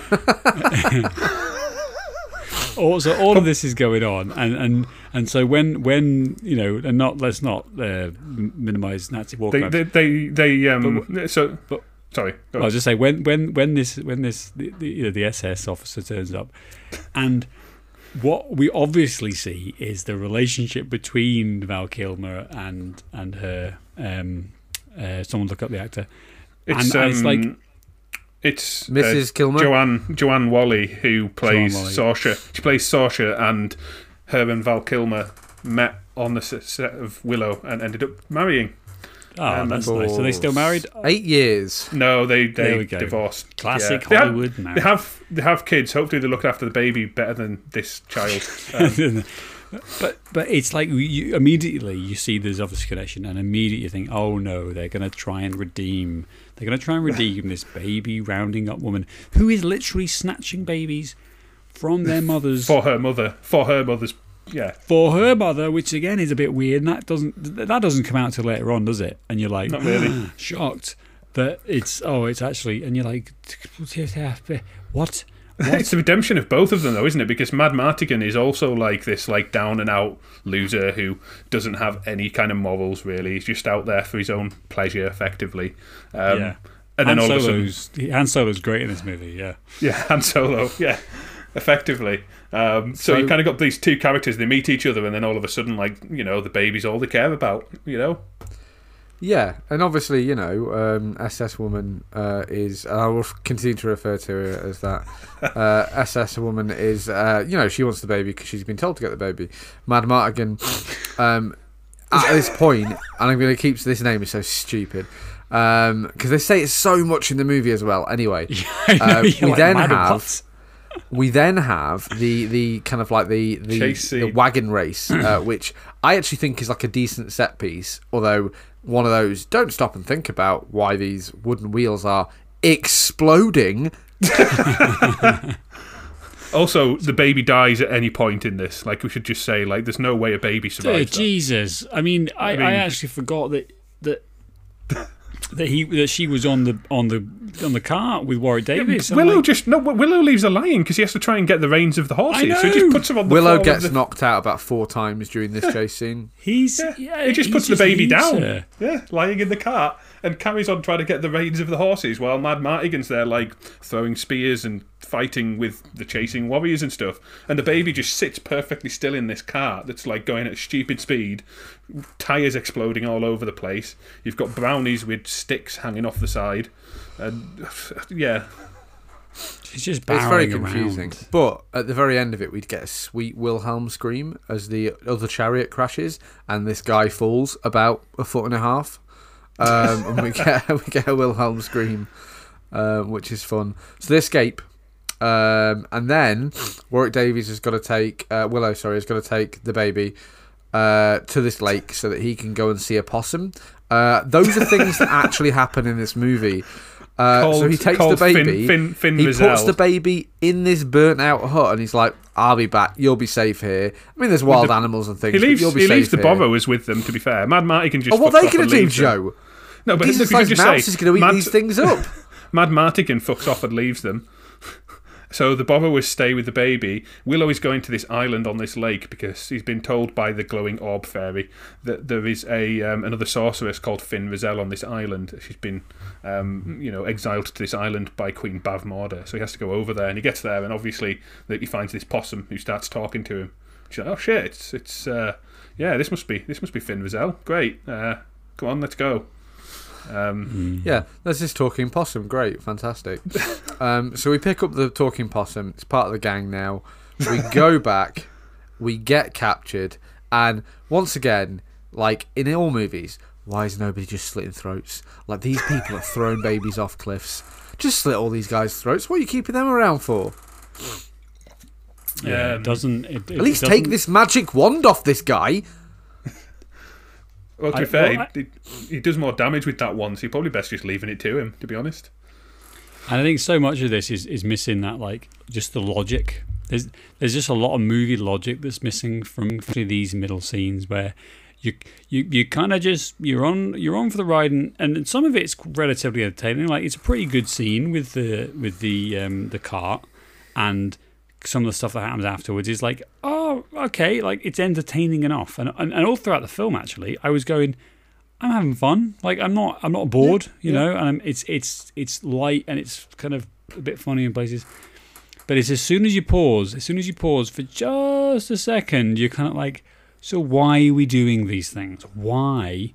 also, all of this is going on, and, and and so when when you know, and not let's not uh, minimize Nazi war crimes. they they, they um so Sorry. Go I was just say when when when this when this the, the, you know, the SS officer turns up, and what we obviously see is the relationship between Val Kilmer and and her. Um, uh, someone look up the actor. It's, and- and it's um, like- it's uh, Mrs. Kilmer. Joanne Joanne Whalley who plays Whalley. Sorsha. She plays Sorsha, and her and Val Kilmer met on the set of Willow and ended up marrying. Oh, Um, that's nice. Are they still married? Eight years. No, they they divorced. Classic Yeah. They have- Hollywood They have they have kids. Hopefully, they look after the baby better than this child. <laughs> Um, <laughs> but but it's like you immediately you see there's obvious connection, and immediately you think, oh no, they're going to try and redeem. They're going to try and redeem this baby rounding up woman who is literally snatching babies from their mothers <laughs> for her mother, for her mother's yeah. for her mother, which again is a bit weird. And that doesn't that doesn't come out till later on, does it? And you're like, Not really. <gasps> shocked that it's oh, it's actually, and you're like, what? It's the redemption of both of them, though, isn't it? Because Mad Martigan is also like this, like down and out loser who doesn't have any kind of morals. Really, he's just out there for his own pleasure, effectively. Um, yeah. And then Han all of a sudden, Solo's Han Solo's great in this movie. Yeah. yeah, Han Solo, <laughs> yeah, effectively. Um, so, So- you kind of got these two characters. They meet each other, and then all of a sudden, like you know, the baby's all they care about. You know, Yeah, and obviously, you know, um, SS Woman uh, is, and I will continue to refer to her as that. <laughs> Uh, SS Woman is, uh, you know, she wants the baby because she's been told to get the baby. Mad Martigan, um, at this point, and I'm going to keep this name is so stupid because they say it so much in the movie as well. Anyway, <laughs> Uh, You're we like, then have- what?" we then have the the kind of like the the, the wagon race, uh, <clears throat> which I actually think is like a decent set piece. Although one of those, don't stop and think about why these wooden wheels are exploding. <laughs> also the baby dies at any point in this. Like we should just say, like there's no way a baby survives. that. Jesus! I mean, I, I, mean- actually forgot that that <laughs> that he that she was on the on the on the cart with Warwick Davis. I'm Willow like, just no. Willow leaves her lying because he has to try and get the reins of the horses. So he know. just puts her on the Willow gets the, knocked out about four times during this chase scene. he's Yeah, yeah, he just he puts the baby down. her. Yeah, lying in the cart and carries on trying to get the reins of the horses while Mad Martigan's there, like throwing spears and fighting with the chasing warriors and stuff. And the baby just sits perfectly still in this cart that's like going at stupid speed, tires exploding all over the place. You've got brownies with sticks hanging off the side. And <sighs> yeah, She's just It's very barreling confusing. around. But at the very end of it, we'd get a sweet Wilhelm scream as the other chariot crashes and this guy falls about a foot and a half. Um, and we get <laughs> we get a Wilhelm scream, um, which is fun. So they escape, um, and then Warwick Davis has got to take uh, Willow. Sorry, has got to take the baby uh, to this lake so that he can go and see a possum. Uh, those are things that actually happen in this movie. Uh, so he takes the baby. He Rizal. puts the baby in this burnt out hut, and he's like, "I'll be back. You'll be safe here." I mean, there's wild the- animals and things. he leaves. You'll be He safe leaves the here. borrowers with them. To be fair, Mad Martigan just. Oh, what they going to do, leaves them. No, but Jesus if just Mouse say, is going to eat Mad, these things up. <laughs> Mad Martigan fucks off and leaves them. <laughs> So the borrowers stay with the baby. Willow is going to this island on this lake because he's been told by the glowing orb fairy that there is a um, another sorceress called Fin Raziel on this island. She's been, um, you know, exiled to this island by Queen Bavmorda. So he has to go over there, and he gets there, and obviously he finds this possum who starts talking to him. She's like, "Oh shit, it's it's uh, yeah, this must be this must be Fin Raziel. Great, uh, come on, let's go." Um, Yeah, there's this talking possum. Great, fantastic. um, so we pick up the talking possum. It's part of the gang now. We <laughs> go back. We get captured, and once again, like in all movies, why is nobody just slitting throats? Like these people are throwing babies off cliffs. Just slit all these guys' throats. What are you keeping them around for? Yeah, Um, it doesn't. It, At least take this magic wand off this guy. Well, to I- be fair, well, I- he, he does more damage with that one, so you're probably best just leaving it to him, to be honest. And I think so much of this is, is missing that like just the logic. There's there's just a lot of movie logic that's missing from these middle scenes where you you, you kind of just you're on you're on for the ride and, and some of it's relatively entertaining. Like it's a pretty good scene with the with the um, the cart and some of the stuff that happens afterwards is like oh okay like it's entertaining enough and, and and all throughout the film actually I was going I'm having fun. Like I'm not I'm not bored, you know. And I'm, it's it's it's light and it's kind of a bit funny in places. But it's as soon as you pause, as soon as you pause for just a second, you're kind of like, so why are we doing these things? Why?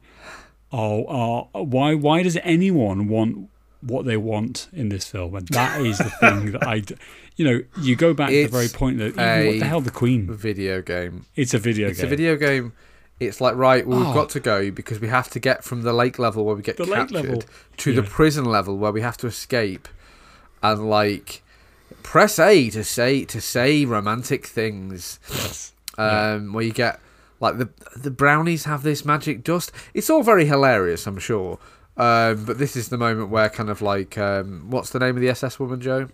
Oh, uh, why? Why does anyone want what they want in this film? And that is the thing that I, you know, you go back to the very point that even what the hell, the Queen? Video game. It's a video It's game. a video game. It's like right, well, we've Oh. got to go because we have to get from the lake level where we get The captured to the prison level where we have to escape, and like press A to say to say romantic things. Yes. Um, where you get like the the brownies have this magic dust. It's all very hilarious, I'm sure. Um, but this is the moment where kind of like um, what's the name of the SS woman, Joe?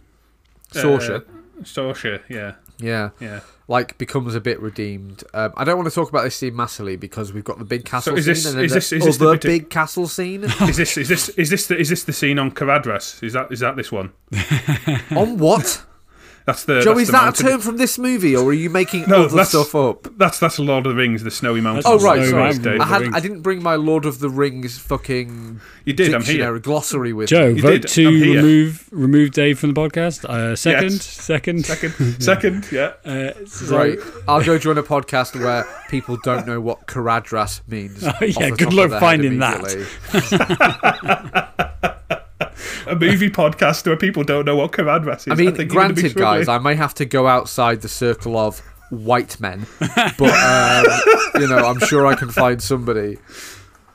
Sorsha. Uh, Sorsha, yeah, yeah, yeah. like becomes a bit redeemed. Um, I don't want to talk about this scene massively because we've got the big castle is this- scene and then is the this- is this the other bit of- big castle scene. <laughs> Is this is this is this the, is this the scene on Caradhras? Is that is that this one? <laughs> On what? That's the Joe, that's is the that mountain- a term from this movie, or are you making No, other that's- stuff up? That's that's Lord of the Rings, the Snowy Mountains. Oh right, No, sorry. right, Dave. I had I didn't bring my Lord of the Rings fucking You did. I'm dictionary here. glossary with Joe, me. You vote did. to remove remove Dave from the podcast. Uh, second, Yes. second, Second, <laughs> second, yeah. Uh, so- Right, I'll go join a podcast where people don't know what Caradhras means. <laughs> Oh, yeah, good luck of their head finding that. <laughs> immediately. A movie podcast where people don't know what Caradhras is. I mean, think you're gonna be granted, guys. I may have to go outside the circle of white men, <laughs> but um, you know, I'm sure I can find somebody.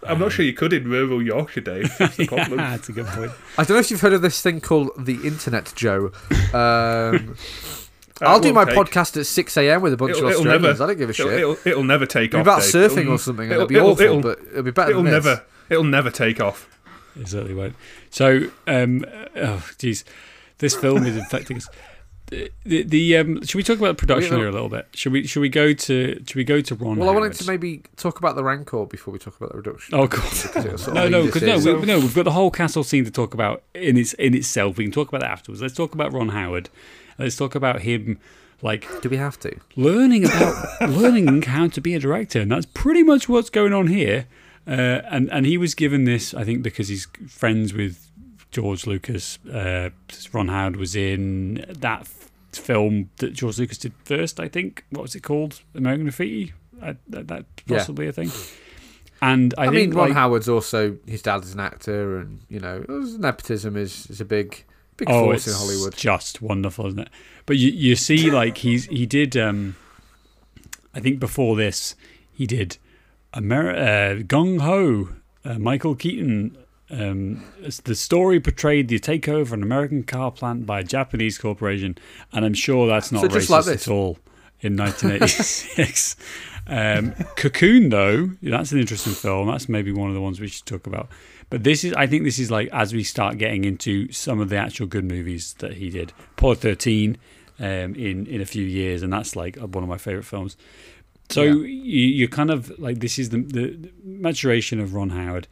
I'm not sure you could in rural Yorkshire, Dave. That's the <laughs> yeah, that's a good point. I don't know if you've heard of this thing called the internet, Joe. Um, <laughs> I'll do my take. podcast at 6 a.m. with a bunch It'll, of it'll Australians. never. I don't give a shit. It'll, it'll, it'll never take It'll off. be about Dave. surfing It'll- or something. it'll- It'll, be it'll- awful, it'll- but it'll be better It'll than this. never. It'll never take off. It certainly won't. So, um, oh, geez, this film is infecting us. The, the, the um, should we talk about the production here a little bit? Should we? Should we go to? Should we go to Ron? Well, I wanted to maybe talk about the Rancor before we talk about the reduction. Oh. <laughs> Because No, no, because no, we, no, we've got the whole castle scene to talk about in its in itself. We can talk about that afterwards. Let's talk about Ron Howard. Let's talk about him, like Do we have to? learning about <laughs> learning how to be a director, and that's pretty much what's going on here. Uh, and and he was given this, I think, because he's friends with George Lucas. Uh, Ron Howard was in that f- film that George Lucas did first. I think what was it called? American Graffiti. Uh, that, that Yeah. possibly a thing. And I, I, think mean, Ron like, Howard's also his dad is an actor, and you know, nepotism is, is a big big oh, force it's in Hollywood. just wonderful, isn't it? But you you see, like he's he did. Um, I think before this, he did Amer- uh, Gung Ho, uh, Michael Keaton. Um, the story portrayed the takeover of an American car plant by a Japanese corporation, and I'm sure that's not So racist like at all. In 1986, um, Cocoon though that's an interesting film. That's maybe one of the ones we should talk about. But this is, I think, this is like as we start getting into some of the actual good movies that he did. Apollo 13 um, in in a few years, and that's like one of my favorite films. So Yeah. you, you're kind of like this is the, the maturation of Ron Howard,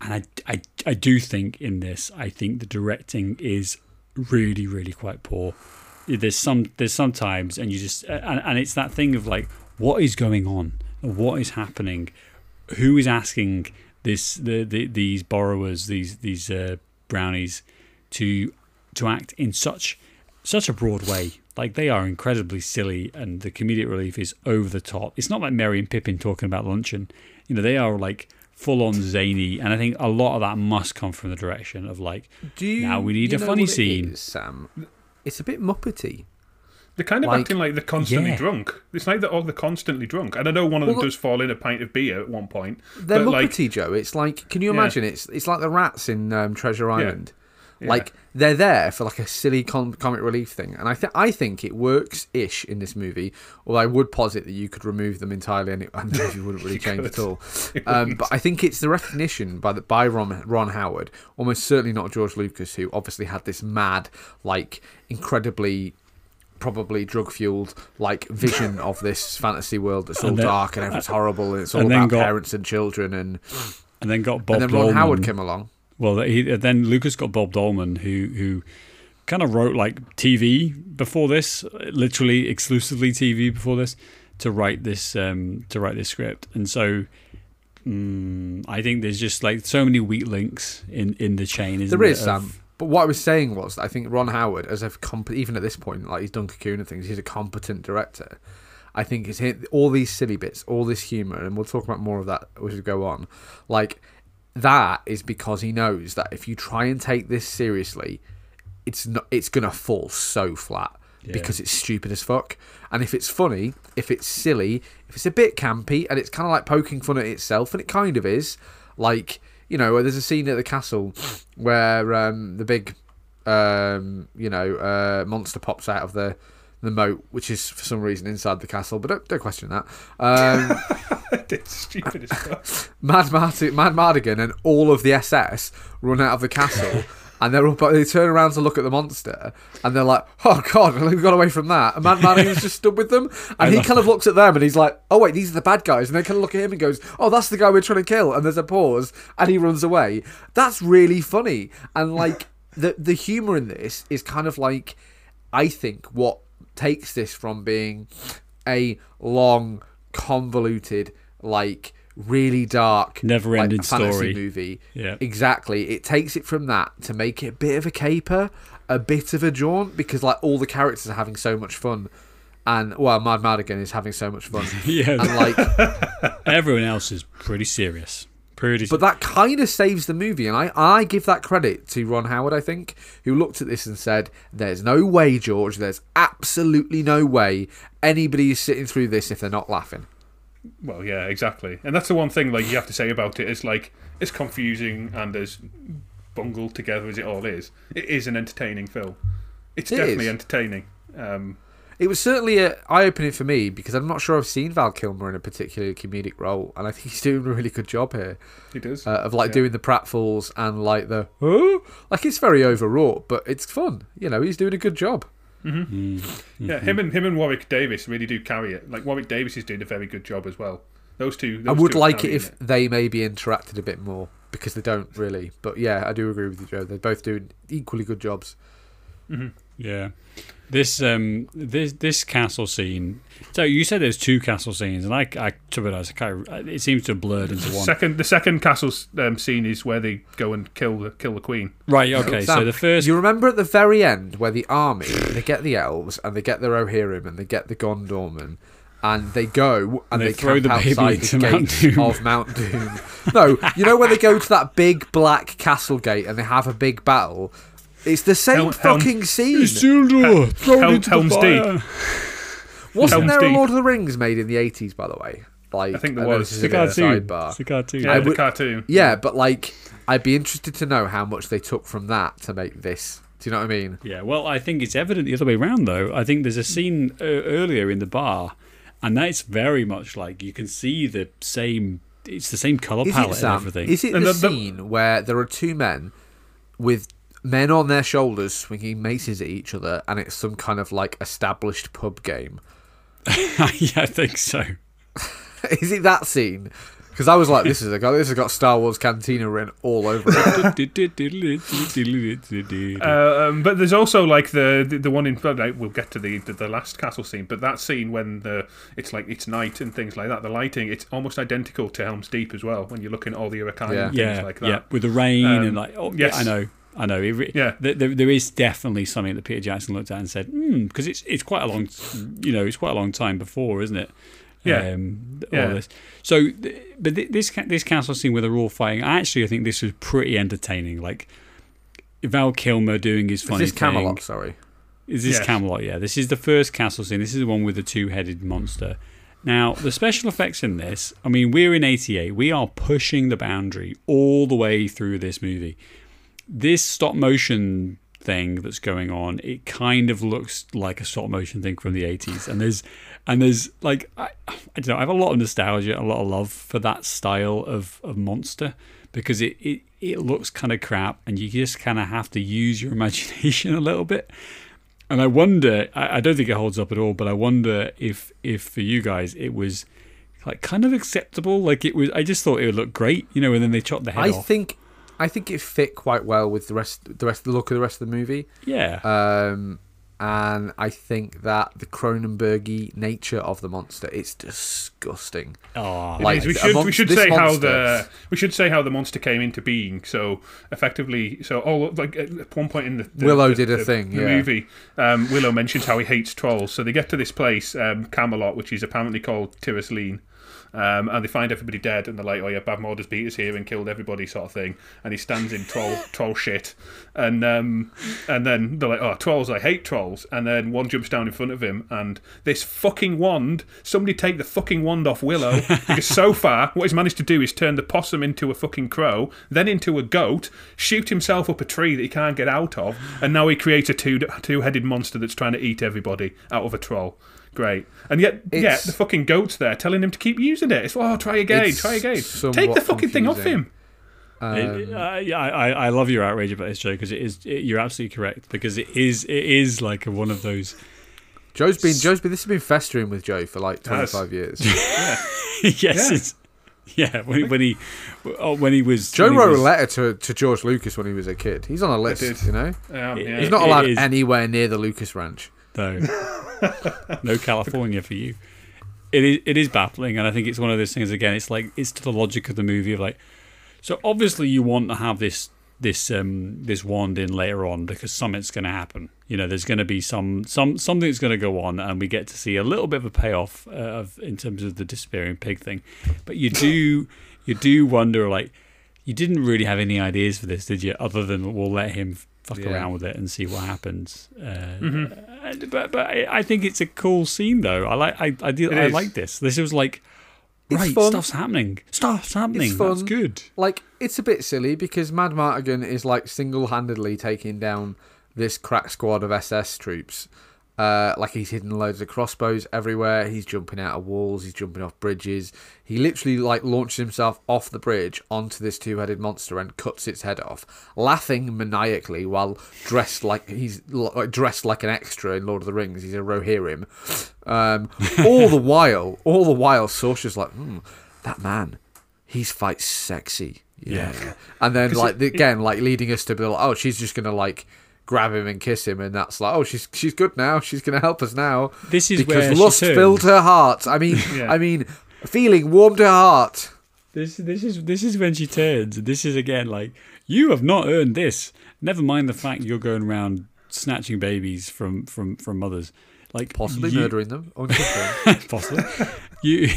and I, I I do think in this I think the directing is really really quite poor. There's some there's sometimes and you just and, and it's that thing of like what is going on, what is happening, who is asking this the, the these borrowers these these uh, brownies to to act in such such a broad way. Like they are incredibly silly, and the comedic relief is over the top. It's not like Merry and Pippin talking about luncheon. You know, they are like full on zany, and I think a lot of that must come from the direction of like, Do you, Now we need you a know funny what scene. is, Sam? It's a bit muppety. They're kind of Like- acting like they're constantly Yeah. drunk. It's like they're, oh, they're constantly drunk. And I know one of them Well, does fall in a pint of beer at one point. They're but like, muppety, Joe. It's like, can you Yeah. imagine? It's it's like the rats in um, Treasure Island. Yeah. Like they're there for like a silly com- comic relief thing, and I think I think it works ish in this movie. Although I would posit that you could remove them entirely, and, it, <laughs> and the movie wouldn't really <laughs> change at all. <laughs> Um, but I think it's the recognition by the, by Ron, Ron Howard, almost certainly not George Lucas, who obviously had this mad, like incredibly. Probably drug fueled, like vision of this fantasy world that's all And then- dark and everything's horrible and it's all and about got- parents and children and and then got Bob and then Ron Dolman. Howard came along. Well, he, then Lucas got Bob Dolman, who who kind of wrote like TV before this, literally exclusively TV before this, to write this um, to write this script. And so mm, I think there's just like so many weak links in in the chain. Isn't There is, of- Sam. But what I was saying was, that I think Ron Howard, as a comp- even at this point, like he's done Cocoon and things, he's a competent director. I think it's hit all these silly bits, all this humor, and we'll talk about more of that as we go on. Like that is because he knows that if you try and take this seriously, it's not. It's gonna fall so flat Yeah. because it's stupid as fuck. And if it's funny, if it's silly, if it's a bit campy, and it's kind of like poking fun at itself, and it kind of is, like you know, there's a scene at the castle where um, the big, um, you know, uh, monster pops out of the the moat, which is for some reason inside the castle, but don't, don't question that. Um, <laughs> stupid. <laughs> Mad, Mad Martigan and all of the SS run out of the castle. <laughs> And they're up, they turn around to look at the monster, and they're like, "Oh God, we got away from that." And Mad Martigan's just stood with them, and he kind of looks at them, and he's like, "Oh wait, these are the bad guys." And they kind of look at him and goes, "Oh, that's the guy we're trying to kill." And there's a pause, and he runs away. That's really funny, and like the the humor in this is kind of like, I think what takes this from being a long, convoluted, like really dark, Never-ending like, fantasy story. movie. Yeah. Exactly. It takes it from that to make it a bit of a caper, a bit of a jaunt, because like all the characters are having so much fun. And well, Mad Madigan is having so much fun. <laughs> yeah, and like <laughs> everyone else is pretty serious. Pretty. but that kind of saves the movie and I, I give that credit to ron howard i think who looked at this and said there's no way george there's absolutely no way anybody is sitting through this if they're not laughing Well, yeah, exactly. And that's the one thing like you have to say about it. it is like it's confusing and as bungled together as it all is. It is an entertaining film. It's It definitely is. entertaining. Um, it was certainly a eye-opening for me because i'm not sure i've seen val kilmer in a particularly comedic role and i think he's doing a really good job here. It does. uh, of like Yeah. doing the pratfalls and like the oh like it's very overwrought but it's fun. You know he's doing a good job. Mm-hmm. Mm-hmm. Yeah, mm-hmm. him and him and Warwick Davis really do carry it. Like Warwick Davis is doing a very good job as well. Those two. i would two like it carrying if they maybe interacted a bit more because they don't really. But yeah i do agree with you joe. They're both doing equally good jobs. Yeah, this um this this castle scene. So you said there's two castle scenes, and I I to be honest, I can't, it seems to have blurred into one. Second, the second castle um, scene is where they go and kill the kill the queen. Right. Okay. so Sam, the first. you remember at the very end where the army they get the elves and they get the rohirrim and they get the gondorman and they go and They they, throw camp the baby outside into the Mount gates Doom. of Mount Doom. no, you know when they go to that big black castle gate and they have a big battle. It's the same Helm- Helm- fucking scene. Isildur, thrown Hel- into the Helm's fire. <laughs> Wasn't Helm's there a Deep. Lord of the Rings made in the eighties, by the way? Like I think there know was. this is It's a a bit of a cartoon. sidebar. It's a cartoon. Yeah, I the would- cartoon. Yeah, but like, I'd be interested to know how much they took from that to make this. Do you know what I mean? Yeah, well, I think it's evident the other way around, though. I think there's a scene uh, earlier in the bar, and that's very much like you can see the same. It's the same color Is palette it and Sam? everything. Is it And the, the- the- scene where there are two men with men on their shoulders swinging maces at each other, and it's some kind of like established pub game? <laughs> yeah, I think so. <laughs> Is it that scene? Because I was like, this is a this has got Star Wars Cantina written all over it. <laughs> Uh, um, but there's also like the the, the one in like, we'll get to the, the the last castle scene, but that scene when the it's like it's night and things like that. The lighting it's almost identical to Helm's Deep as well when you're looking at all the Uruk-hai Yeah. and things yeah, like that. yeah, with the rain Um, and like, oh, yes. yeah, I know, I know. It re- Yeah. there, there, there is definitely something that Peter Jackson looked at and said, hmm, because it's it's quite a long, you know, it's quite a long time before, isn't it? Yeah. Um, all Yeah. this. So, but this this castle scene where they're all fighting, actually, I think this was pretty entertaining. Like Val Kilmer doing his Is funny this Camelot? thing. Sorry. Is this Yes. Camelot? Yeah, this is the first castle scene. This is the one with the two-headed monster. Now, the special effects in this, I mean, we're in 88. We are pushing the boundary all the way through this movie. This stop motion thing that's going on, it kind of looks like a stop motion thing from the 80s. And there's and there's like I, I don't know, I have a lot of nostalgia, a lot of love for that style of, of monster because it, it, it looks kind of crap and you just kind of have to use your <laughs> imagination a little bit. And I wonder, I, I don't think it holds up at all, but I wonder if if for you guys it was like kind of acceptable. Like it was, I just thought it would look great, you know. And then they chopped the head I off. think I think it fit quite well with the rest the rest the look of the rest of the movie. yeah, Um, and I think that the Cronenbergy nature of the monster it's disgusting. Oh, Like, we a should we should this say how the we should say how the monster came into being. So effectively, so all like at one point in the, the Willow the- did a the- thing, The yeah. movie, um, Willow mentions how he hates trolls. So they get to this place, um, Camelot, which is apparently called Tir Asleen. Um, and they find everybody dead, and they're like, "Oh yeah, Bavmorda's beat us here and killed everybody," sort of thing. And he stands in troll <laughs> troll shit, and um, and then they're like, "Oh, trolls! I hate trolls!" And then one jumps down in front of him, and this fucking wand. Somebody take the fucking wand off Willow <laughs> because so far what he's managed to do is turn the possum into a fucking crow, then into a goat, shoot himself up a tree that he can't get out of, and now he creates a two two headed monster that's trying to eat everybody out of a troll. Great, and yet, yeah, the fucking goat's there telling him to keep using it. It's oh, try again, try again. Take the fucking thing off him. Um, It- yeah, I, I love your outrage about this, Joe, because it is. It, you're absolutely correct because it is. It is like one of those. Joe's been Joe's been this has been festering with Joe for like Has. 25 years. <laughs> yes. Yeah. it's- Yeah. When, when he, oh, when he was. Joe he wrote was- a letter to, to George Lucas when he was a kid. He's on a list, you know. Um, yeah. He's not allowed anywhere near the Lucas Ranch. No. <laughs> no California for you. It is, it is baffling, and I think it's one of those things. Again, it's like it's to the logic of the movie of like, so obviously you want to have this this um this wand in later on because something's going to happen. You know, there's going to be some some something that's going to go on, and we get to see a little bit of a payoff uh, of in terms of the disappearing pig thing. But you do <laughs> you do wonder like you didn't really have any ideas for this, did you? Other than we'll let him fuck Yeah. around with it and see what happens. Uh, Mhm. But but I think it's a cool scene though. I like I I, do, It I like this. This was like It's right fun. stuff's happening. Stuff's happening. It's That's fun. good. Like it's a bit silly because Mad Martigan is like single-handedly taking down this crack squad of SS troops. Uh, like he's hidden loads of crossbows everywhere. He's jumping out of walls. He's jumping off bridges. He literally like launches himself off the bridge onto this two-headed monster and cuts its head off, laughing maniacally while dressed like he's like, dressed like an extra in Lord of the Rings. He's a Rohirrim. Um, <laughs> all the while, all the while, Sorcerer's like, hmm, that man, he's fight sexy. Yeah. And then <laughs> like the- again, like leading us to be like, oh, she's just gonna like grab him and kiss him, and that's like, oh, she's she's good now. She's gonna help us now This is where because she lust filled her heart. I mean, <laughs> Yeah. I mean, feeling warmed her heart. This this is this is when she turns. This is again like you have not earned this. Never mind the fact you're going around snatching babies from from from mothers. Like Possibly you, murdering them. unconfirmed. <laughs> possibly. you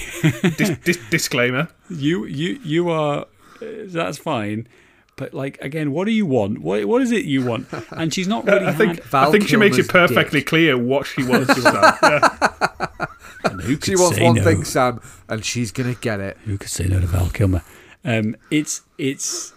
Dis- dis- disclaimer. <laughs> you you you are uh, that's fine. But like again, what do you want? What what is it you want? And she's not really <laughs> I think had. I think she makes it perfectly dick. clear what she wants. to start. <laughs> Yeah. and who could She wants say one no? thing, Sam, and she's gonna get it. Who could say no to Val Kilmer? Um, it's it's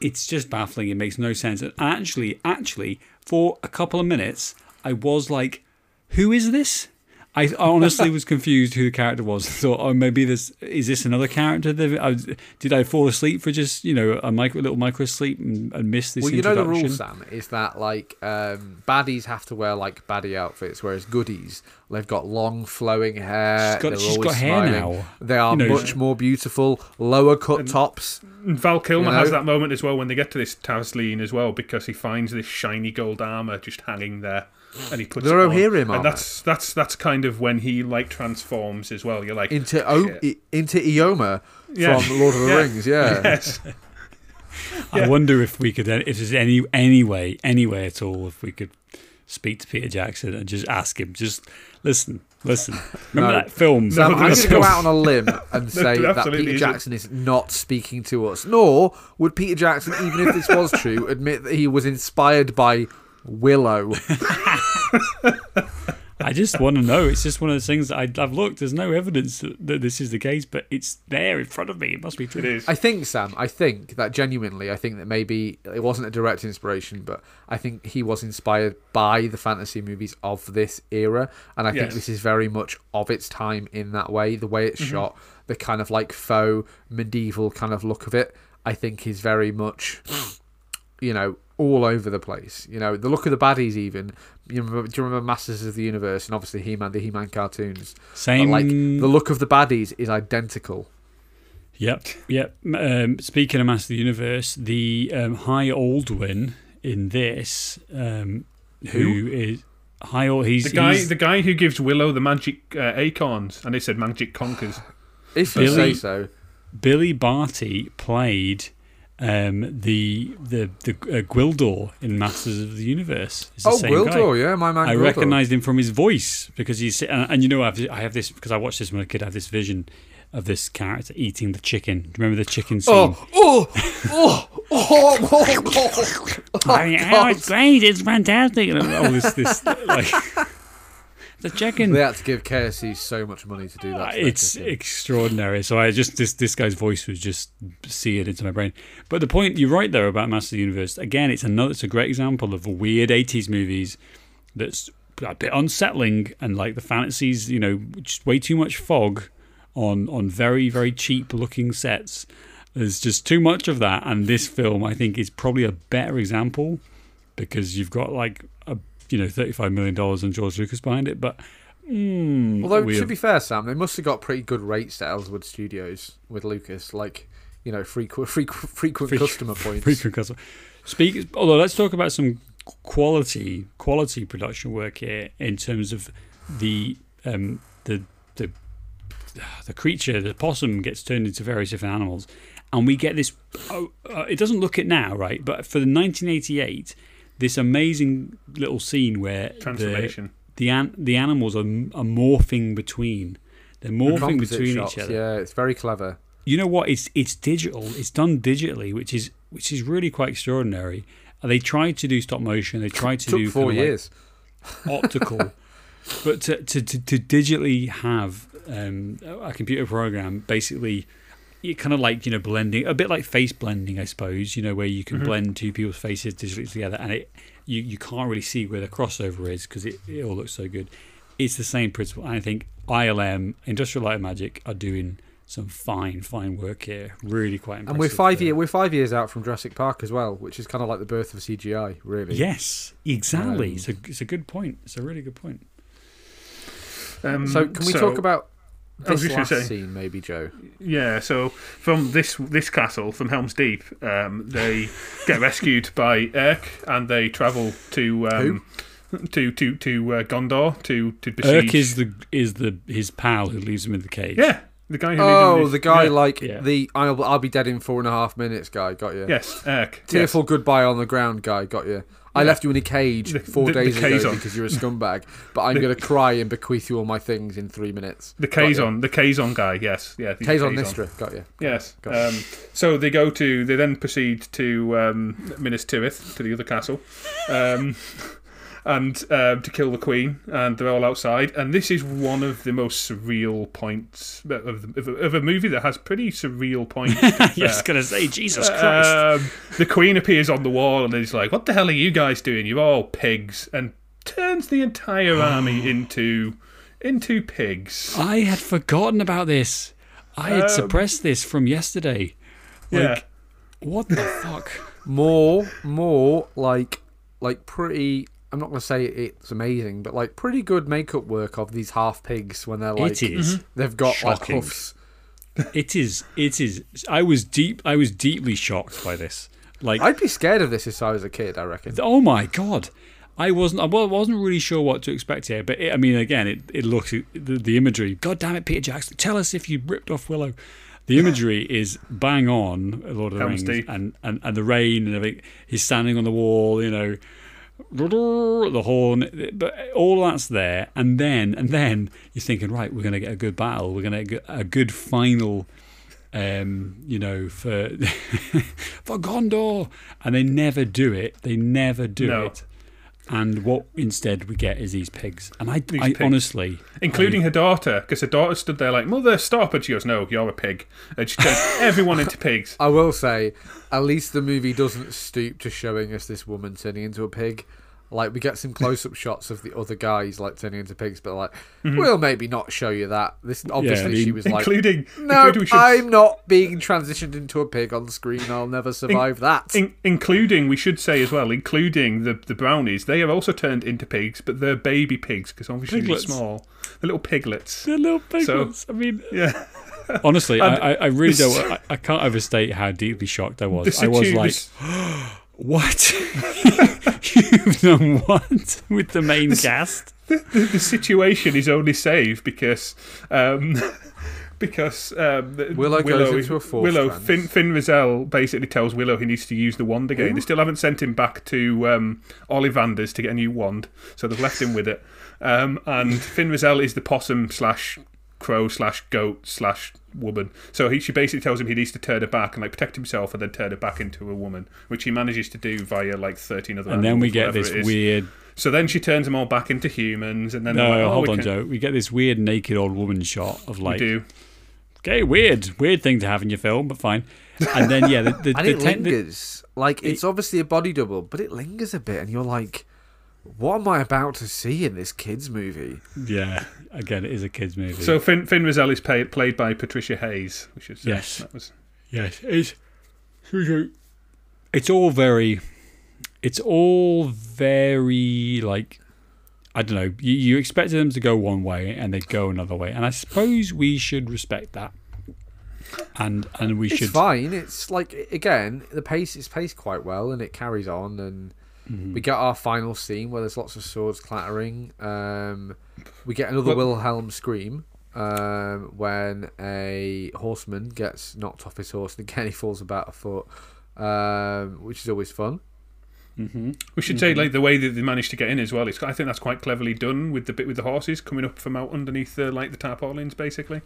it's just baffling. It makes no sense. And actually, actually, for a couple of minutes, I was like, "Who is this?" I I <laughs> honestly was confused who the character was. I thought, "Oh, maybe this is this another character?" That I, was- did I fall asleep for just you know a micro little micro sleep and, and miss this Well, you know the introduction? rule, Sam, is that like um, baddies have to wear like baddie outfits, whereas goodies they've got long flowing hair. She's got- they're got hair now. They are You know, much more beautiful, lower cut tops. And Val Kilmer You know? has that moment as well when they get to this Tasleen as well because he finds this shiny gold armor just hanging there, and he puts The it on. Rohirrim armor. and that's that's that's kind of when he like transforms as well. You're like into o- shit. I- into Éomer Yeah. from Lord of the <laughs> Yeah. Rings. Yeah, yes, <laughs> I wonder if we could, if there's any any way, any way at all, if we could speak to Peter Jackson and just ask him, just listen, listen. Remember No. that film? Sam, No, I'm going to go out on a limb <laughs> and say that absolutely Peter isn't. Jackson is not speaking to us. Nor would Peter Jackson, even if this was true, admit that he was inspired by Willow. <laughs> <laughs> I just want to know. It's just one of those things that I, I've looked. There's no evidence that, that this is the case, but it's there in front of me. It must be true. it is. I think, Sam, I think that genuinely, I think that maybe it wasn't a direct inspiration, but I think he was inspired by the fantasy movies of this era. And I think this is very much of its time in that way. The way Mm-hmm. it's shot, the kind of like faux medieval kind of look of it, I think is very much, you know, all over the place. You know, the look of the baddies, even. You remember, do you remember Masters of the Universe and obviously He Man, the He Man cartoons? But, Same. like, the look of the baddies is identical. Yep, yep. Um, speaking of Masters of the Universe, the um, High Aldwin in this, um, who Who? is high. Or he's The guy, he's- the guy who gives Willow the magic uh, acorns, and they said magic conkers. If you Billy- say so. Billy Barty played um, the the the uh, Gwildor in Masters of the Universe. It's the Oh, same Gwildor, guy. yeah, my man. I Gwildor. recognised him from his voice because he's and, and you know I've, I have this because I watched this when I kid. I have this vision of this character eating the chicken. Do you remember the chicken scene? Oh, oh, oh, oh, oh, oh, I mean, oh, it's great! It's fantastic! And all this, this like the chicken. They had to give KFC so much money to do that. to it's extraordinary. So I just this this guy's voice was just seared into my brain. But the point you're right there about Master of the Universe. Again, it's another. It's a great example of weird '80s movies that's a bit unsettling and like the fantasies. You know, just way too much fog on on very very cheap looking sets. There's just too much of that, and this film I think is probably a better example because you've got like a you know 35 million dollars and George Lucas behind it, but. Mm, Although to be fair, Sam, they must have got pretty good rates at Ellswood Studios with Lucas, like you know, <laughs> frequent frequent frequent customer <laughs> points. frequent customer. Speak. Although let's talk about some quality quality production work here in terms of the um, the the <sighs> the creature, the possum, gets turned into various different animals, and we get this. Oh, uh, it doesn't look it now, right? But for the 1988, this amazing little scene where the Transformation. the an, the animals are, are morphing between. They're morphing Composite between shots, each other Yeah, it's very clever. you know what? It's it's digital. It's done digitally, which is which is really quite extraordinary. And They tried to do stop motion. They tried to do four of like years. optical, <laughs> but to, to to to digitally have um, a computer program basically. You kind of like you know blending a bit like face blending, I suppose. You know where you can Mhm. blend two people's faces digitally together, and it you, you can't really see where the crossover is because it, it all looks so good. It's the same principle. And I think ILM, Industrial Light and Magic, are doing some fine, fine work here. Really quite impressive. And we're five year we're five years out from Jurassic Park as well, which is kind of like the birth of CGI, really. Yes, exactly. Um, it's, a, it's a good point. It's a really good point. Um, So can we so- talk about I was this just last say- scene, maybe, Joe? Yeah, so from this this castle, from Helm's Deep, um, they get rescued <laughs> by Airk, and they travel to um, to to to uh, Gondor to to besiege. Airk is the is the his pal who leaves him in the cage. yeah, the guy who. Oh, lives in the guy yeah. like Yeah. the I'll I'll be dead in four and a half minutes guy. Got you. Yes, Airk. Tearful goodbye on the ground guy. Got you. I left you in a cage four the- the days ago Kazon. because you're a <laughs> scumbag. But I'm gonna cry and bequeath you all my things in three minutes. The. Kazon, the Kazon guy. Yes, yeah. Kazon Kazon. Nistra. Got you. Yes. Got Um, so they go to. They then proceed to um, Minas Tirith, to the other castle, um, and um, to kill the queen. And they're all outside. And this is one of the most surreal points of, of, of a movie that has pretty surreal points. to be <laughs> I was gonna say Jesus Christ. Um, the queen appears on the wall and is like, "What the hell are you guys doing? You're all pigs!" and turns the entire army into into pigs. I had forgotten about this. I had Um, suppressed this from yesterday. Like, yeah. what the fuck? More, more like, like pretty. I'm not gonna say it's amazing, but like pretty good makeup work of these half pigs when they're like it is. Mm-hmm. they've got shocking. like hoofs. It is. It is. I was deep. I was deeply shocked by this. Like, I'd be scared of this if I was a kid. I reckon. oh my god. I wasn't. I wasn't really sure what to expect here, but it, I mean, again, it, it looks the, the imagery. God damn it, Peter Jackson! Tell us if you ripped off Willow. The imagery is bang on, Lord of the Helm's Rings, Deep. and, and and the rain and everything. He's standing on the wall, you know, the horn, but all that's there, and then and then you're thinking, right, we're going to get a good battle. We're going to get a good final um, you know, for <laughs> for Gondor, and they never do it. They never do No. it. And what instead we get is these pigs. And I, These I pigs. honestly, Including her daughter, because her daughter stood there like, Mother, stop. And she goes, No, you're a pig. And she turns <laughs> everyone into pigs. I will say, at least the movie doesn't stoop to showing us this woman turning into a pig. Like we get some close-up shots of the other guys like turning into pigs, but like mm-hmm. we'll maybe not show you that. This obviously I mean, she was like, including, "No, including should- I'm not being transitioned into a pig on screen. I'll never survive that." In, including, we should say as well, including the, the brownies, they are also turned into pigs, but they're baby pigs because obviously Piglets. they're small. The little piglets. the little piglets. So, I mean, Yeah. <laughs> honestly, I, I, I really don't. I, I can't overstate how deeply shocked I was. I was like, the, <gasps> <gasps> <laughs> What? <laughs> You've done what with the main cast? the situation is only saved because um, <laughs> because um, the- Willow goes into a force Willow trance. Finn, Fin Raziel basically tells Willow he needs to use the wand again. They still haven't sent him back to um, Ollivanders to get a new wand, so they've left him with it. Um, and Fin Raziel is the possum slash crow slash goat slash woman. So he, she basically tells him he needs to turn her back and like protect himself and then turn her back into a woman, which he manages to do via like thirteen other. And then we get whatever this weird. So then she turns them all back into humans, and then No, like, oh, hold on, can- Joe. We get this weird naked old woman shot of like. We like, do. okay, weird, weird thing to have in your film, but fine. And then yeah, the, the, <laughs> and the it ten- the- lingers. like it's obviously a body double, but it lingers a bit, and you're like, "What am I about to see in this kids' movie?" yeah, again, it is a kids movie. So Fin, Fin Raziel is paid, played by Patricia Hayes, which is uh, Yes. That was Yes, it's it's all very, it's all very like, I don't know. You, you expected them to go one way and they go another way, and I suppose we should respect that. And and we It's should. fine. It's like again, the pace is paced quite well, and it carries on, and Mhm. we get our final scene where there's lots of swords clattering. Um, we get another Well- Wilhelm scream um, when a horseman gets knocked off his horse, and again <laughs> he falls about a foot, um, which is always fun. Mhm. We should say like the way that they managed to get in as well. It's I think that's quite cleverly done with the bit with the horses coming up from out underneath the like the tarpaulins basically.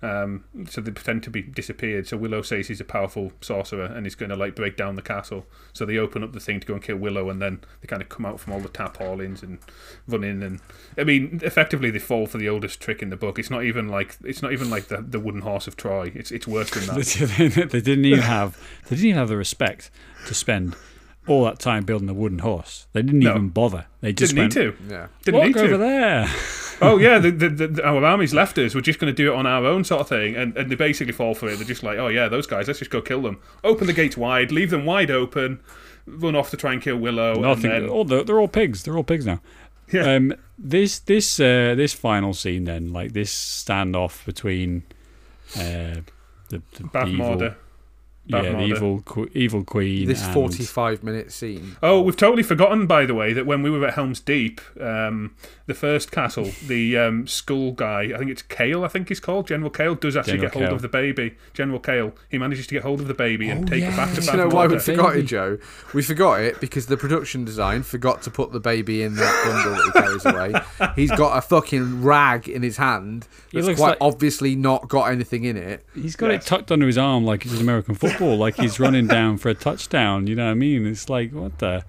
Um, so they pretend to be disappeared. So Willow says he's a powerful sorcerer and he's going to like break down the castle. So they open up the thing to go and kill Willow, and then they kind of come out from all the tarpaulins and run in. And I mean, effectively they fall for the oldest trick in the book. It's not even like it's not even like the, the wooden horse of Troy. It's it's worse than <laughs> that. they didn't even have they didn't even have the respect to spend all that time building a wooden horse. They didn't No. even bother. They just Didn't need to. Yeah. Didn't Walk need to. over there. Oh yeah, the, the, the, our army's left us. We're just going to do it on our own, sort of thing. And, and they basically fall for it. They're just like, oh yeah, those guys. Let's just go kill them. Open the gates wide, leave them wide open, run off to try and kill Willow. Nothing. And then, oh, they're, they're all pigs. They're all pigs now. Yeah. Um, this this uh, this final scene then, like this standoff between uh, the, the Bath evil, Morda. yeah, the evil qu- evil queen. This and- 45 minute scene. Oh, we've totally forgotten, by the way, that when we were at Helm's Deep, um, the first castle, the um, skull guy, I think it's Kael, I think he's called, General Kael, does actually General get hold Kael. of the baby. General Kael, he manages to get hold of the baby and Oh, take it back to yeah. Bath Do you know why we Morda. forgot it, Joe? We forgot it because the production design forgot to put the baby in that bundle that he carries away. He's got a fucking rag in his hand He that's quite like- obviously not got anything in it. He's got Yes. it tucked under his arm like it's an American football, like he's running down for a touchdown. You know what I mean? It's like what the.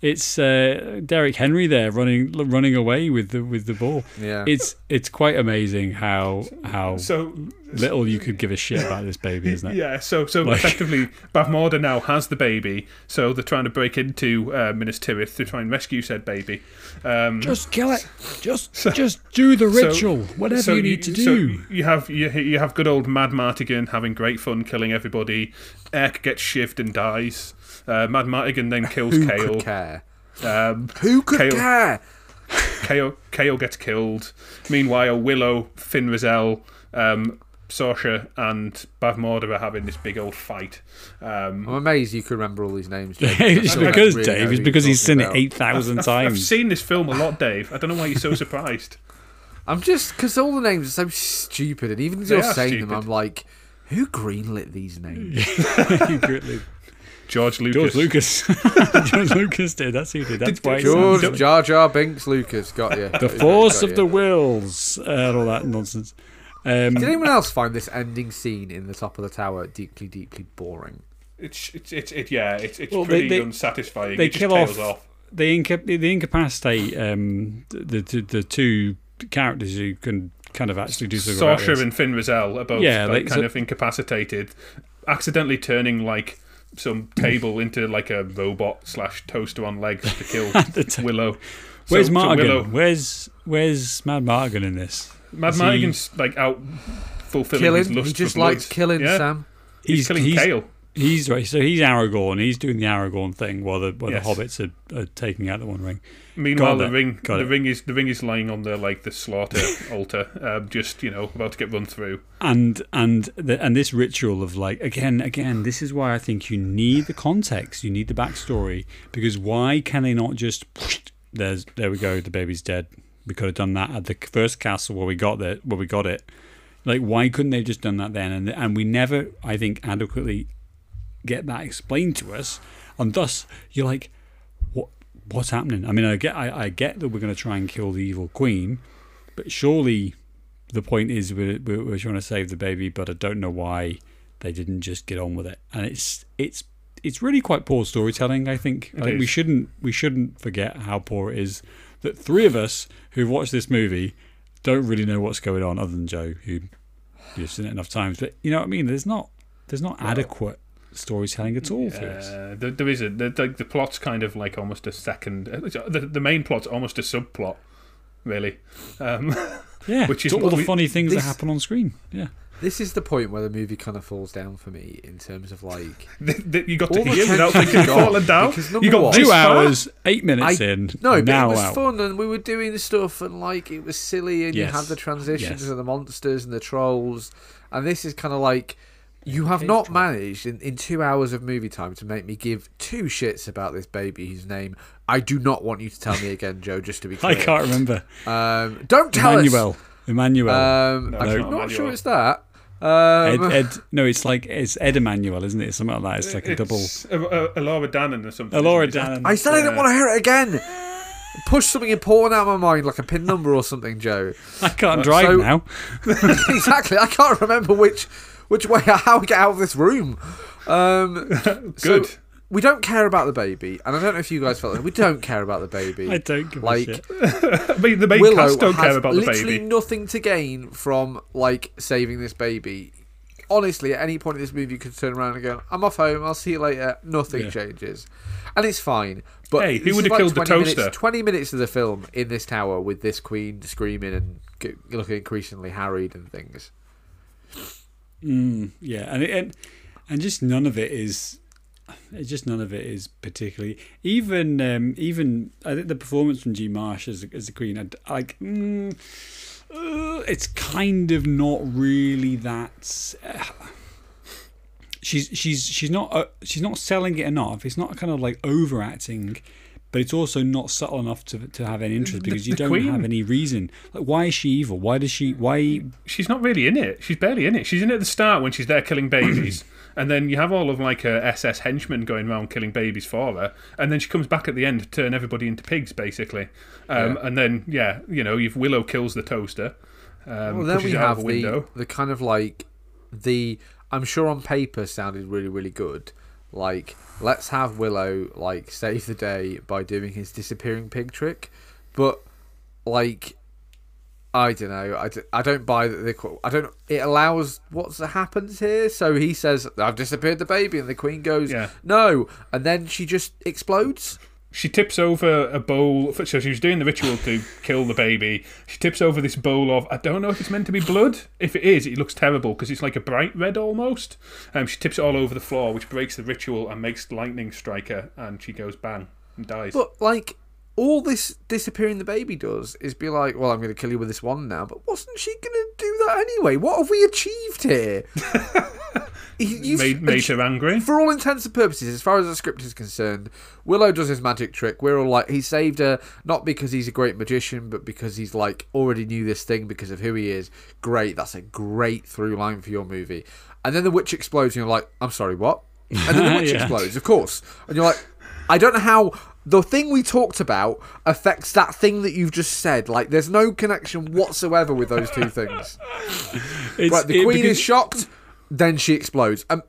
It's uh, Derek Henry there running running away with the with the ball. Yeah. It's it's quite amazing how how So little you could give a shit about this baby, isn't it? <laughs> Yeah, so so Like- effectively, Bavmorda now has the baby, so they're trying to break into uh, Minas Tirith to try and rescue said baby. Um, Just kill it. Just <laughs> just do the so- ritual. Whatever so you need to so do. you have you, you have good old Mad Martigan having great fun killing everybody. Airk gets shivved and dies. Uh, Mad Martigan then kills Who Kael. could care? Um, Who could Kael- care? Kael Kael gets killed. Meanwhile, Willow, Fin Raziel, um, Sorsha, and Bavmorda are having this big old fight. Um, I'm amazed you can remember all these names. <laughs> James. it's because really Dave. who It's because he's talking seen it eight thousand times. I've seen this film a lot, Dave. I don't know why you're so surprised. I'm just because all the names are so stupid, and even as They you're are saying them. I'm like, who greenlit these names? <laughs> George Lucas. George Lucas. <laughs> George Lucas did. That's who did. That's why. George sounds- Jar Jar Binks Lucas got you. The force of the wills uh, and all that nonsense. Um, Did anyone else find this ending scene in the top of the tower deeply, deeply boring? It's it's it's it, yeah. It's it's Well, pretty they- unsatisfying. they it just tails off- off. they, inca- they incapacitate um, the, the the two characters who can kind of actually do something about Sorsha this. and Fin Raziel are both Yeah, like, like, kind so- of incapacitated, accidentally turning like some table <laughs> into like a robot slash toaster on legs to kill <laughs> The t- Willow. Where's so, so Willow, Where's Where's Mad Martigan in this? Mad is he- like out fulfilling Killing. his lust He just for blood. likes killing, Yeah. Sam. He's, killing Kael. he's right. So he's Aragorn. He's doing the Aragorn thing while the while Yes. the hobbits are, are taking out the One Ring. Meanwhile, Got the it. ring, Got the it. ring is the ring is lying on the like the slaughter <laughs> altar, um, just you know about to get run through. and and the, and this ritual of like again again this is why I think you need the context you need the backstory because why can they not just there's there we go the baby's dead we could have done that at the first castle where we got it where we got it like why couldn't they just done that then and and we never I think adequately get that explained to us and thus you're like what what's happening I mean I get I, I get that we're going to try and kill the evil queen but surely the point is we're, we're, we're trying to save the baby, but I don't know why they didn't just get on with it. And it's it's it's really quite poor storytelling. I think. I It think we shouldn't we shouldn't forget how poor it is that three of us who've watched this movie don't really know what's going on, other than Joe, who you've seen it enough times. But you know what I mean. There's not there's not adequate storytelling at all for this. Uh, there, there is a the, the, the plot's kind of like almost a second. uh, The, the main plot's almost a subplot, really. Um, <laughs> Yeah, which is all the we- funny things this- that happen on screen. Yeah, This is the point where the movie kind of falls down for me in terms of like <laughs> the, the, you got to All the hear without tension thinking gone, falling down. because You number got one- this two far? hours, eight minutes I- in. no, but now it was out. fun and we were doing stuff and like it was silly and Yes. you had the transitions Yes. of the monsters and the trolls and this is kind of like you have not trolls. managed in, in two hours of movie time to make me give two shits about this baby whose name I do not want you to tell me <laughs> again, Joe. Just to be clear, I can't remember. Um, don't tell Emmanuel. Emmanuel. us. Um, No, I'm it's not, not sure it's that. Ed, Um, Ed, no, it's like it's Ed Emmanuel, isn't it? Something like that. It's like a double. It's a, a, Elora Danan or something. Elora isn't? Danan. I said I didn't want to hear it again. Push something important out of my mind, like a pin number or something, Joe. I can't drive so- now. <laughs> exactly. I can't remember which which way how we get out of this room. Um, <laughs> so Good. We don't care about the baby, and I don't know if you guys felt that we don't care about the baby. <laughs> I don't give like a shit. <laughs> I mean, the main Willow cast don't care about the baby. literally nothing to gain from like saving this baby. Honestly, at any point in this movie, you could turn around and go, "I'm off home. I'll see you later." Nothing Yeah. changes, and it's fine. But Hey, who would've like killed the 20 minutes- toaster? Twenty minutes of the film in this tower with this queen screaming and looking increasingly harried and things. Mm, yeah, and it, and and just none of it is. It Just none of it is particularly even um, even I think the performance from Jean Marsh as as the Queen like mm, uh, it's kind of not really that uh, she's she's she's not uh, she's not selling it enough it's not kind of like overacting but it's also not subtle enough to to have any interest The- because you don't Queen- have any reason like why is she evil why does she why She's not really in it. She's barely in it. She's in it at the start when she's there killing babies. And then you have all of like her SS henchmen going around killing babies for her, and then she comes back at the end to turn everybody into pigs, basically. Um, Yeah. And then, yeah, you know, you've Willow kills the toaster, um, well, then we have the the kind of like the I'm sure on paper sounded really really good. Like let's have Willow like save the day by doing his disappearing pig trick, but like I don't know. I, d- I don't buy that. They, qu- I don't. It allows what happens here. So he says, "I've disappeared the baby," and the queen goes, Yeah. "No," and then she just explodes. She tips over a bowl. So she was doing the ritual to kill the baby. She tips over this bowl of I don't know if it's meant to be blood. If it is, it looks terrible because it's like a bright red almost. Um, she tips it all over the floor, which breaks the ritual and makes lightning strike her, and she goes bang and dies. But like all this disappearing the baby does is be like, well, I'm going to kill you with this one now. But wasn't she going to do that anyway? What have we achieved here? <laughs> You- you've made made her angry. For all intents and purposes, as far as the script is concerned, Willow does his magic trick. We're all like, he saved her not because he's a great magician, but because he's like already knew this thing because of who he is. Great, that's a great through line for your movie. And then the witch explodes, and you're like, I'm sorry, what? And then the <laughs> witch Yeah. explodes, of course. And you're like, I don't know how the thing we talked about affects that thing that you've just said. Like, there's no connection whatsoever with those two things. <laughs> it's, Right, the it- queen because- is shocked, then she explodes. Um,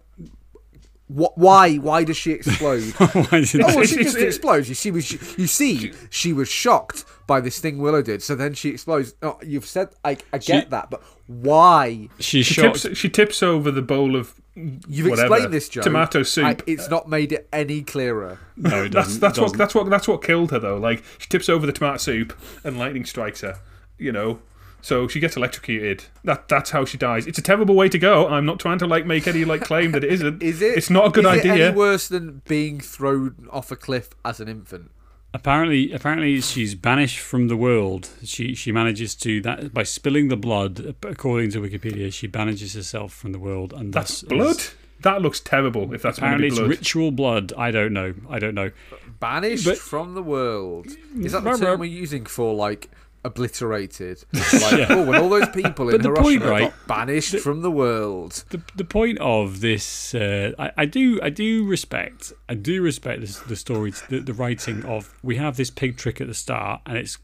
wh- why? Why does she explode? <laughs> Why did Oh, well, she <laughs> just explodes. You see, was you see, she was shocked by this thing Willow did. So then she explodes. Oh, you've said I, I get She- that, but why? she's She tips, she tips over the bowl of You've whatever, explained this, Joe. tomato soup. I, it's not made it any clearer. no it that's that's it what that's what that's what killed her though. Like she tips over the tomato soup and lightning strikes her. You know, So she gets electrocuted. That that's how she dies. It's a terrible way to go. I'm not trying to like make any like claim that it isn't. <laughs> Is it? It's not a good is It idea. any worse than being thrown off a cliff as an infant? Apparently, apparently, she's banished from the world. She she manages to that by spilling the blood. According to Wikipedia, she banishes herself from the world, and That's blood. is- That looks terrible. If that's going to apparently, be it's blood. ritual blood. I don't know. I don't know. Banished But- from the world. Is that the term we're using for like obliterated? <laughs> Like, oh, when all those people in the point, right, got banished from the world. the the point of this, uh, I, I do I do respect I do respect this, the story, the, the writing of we have this pig trick at the start, and it's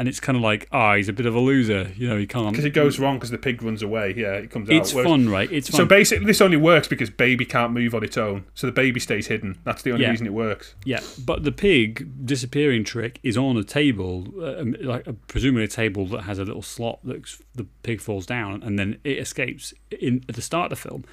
and it's kind of like ah he's a bit of a loser, you know he can't because it goes wrong because the pig runs away. Yeah, it comes It's out. Whereas- fun, right? It's fun. So basically, this only works because baby can't move on its own. So the baby stays hidden. That's the only Yeah. reason it works. Yeah, but the pig disappearing trick is on a table, uh, um, like uh, presumably a table that has a little slot that the pig falls down and then it escapes in at the start of the film.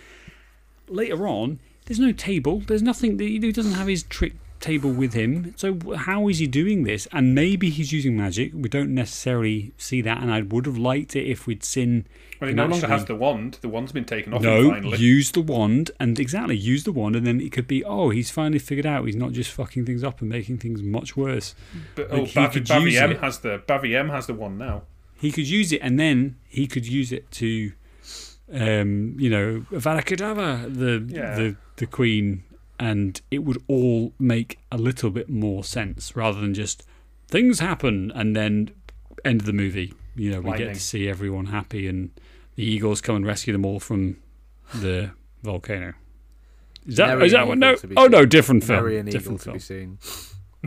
Later on, there's no table. There's nothing. He doesn't have his trick table with him. So how is he doing this? And maybe he's using magic. We don't necessarily see that. And I would have liked it if we'd seen. Well, he no longer has the wand. The wand's been taken off no, finally. use the wand, and exactly use the wand, and then it could be, oh, he's finally figured out he's not just fucking things up and making things much worse. but, like, oh, Bavi, Bavi M has the Bavi M has the wand now. He could use it, and then he could use it to, um, you know, Avada Kedavra, the Yeah. the the queen, and it would all make a little bit more sense rather than just things happen and then end of the movie. You know, we get to see everyone happy, and the eagles come and rescue them all from the volcano. Is that is that what? No. Eagle to be Oh no, different film. Merry and Eagle different to be seen. <laughs>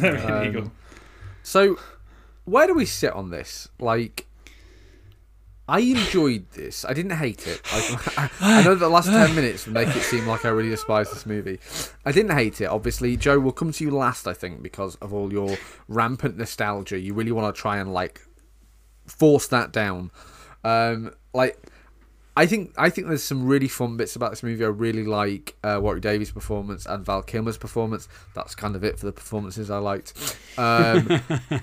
Um. So, where do we sit on this? Like, I enjoyed this. I didn't hate it. <laughs> I, I know the last ten minutes make it seem like I really despise this movie. I didn't hate it. Obviously, Joe, we'll come to you last. I think because of all your rampant nostalgia, you really want to try and like force that down. Um, like, I think I think there's some really fun bits about this movie. I really like uh, Warwick Davis' performance and Val Kilmer's performance. That's kind of it for the performances I liked. Um, <laughs>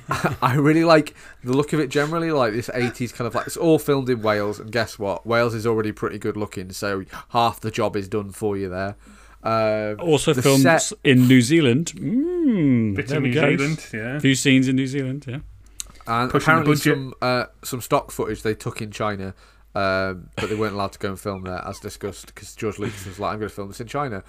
<laughs> I really like the look of it generally, like this 80s kind of like it's all filmed in Wales, and guess what? Wales is already pretty good looking, so half the job is done for you there. Um, Also The filmed set- in New Zealand. Mm, Bits there of we New go. Zealand, yeah. A few scenes in New Zealand, yeah. and pushing apparently some uh, some stock footage they took in China, um, but they weren't allowed to go and film there, as discussed, because George Lucas was like, "I'm going to film this in China."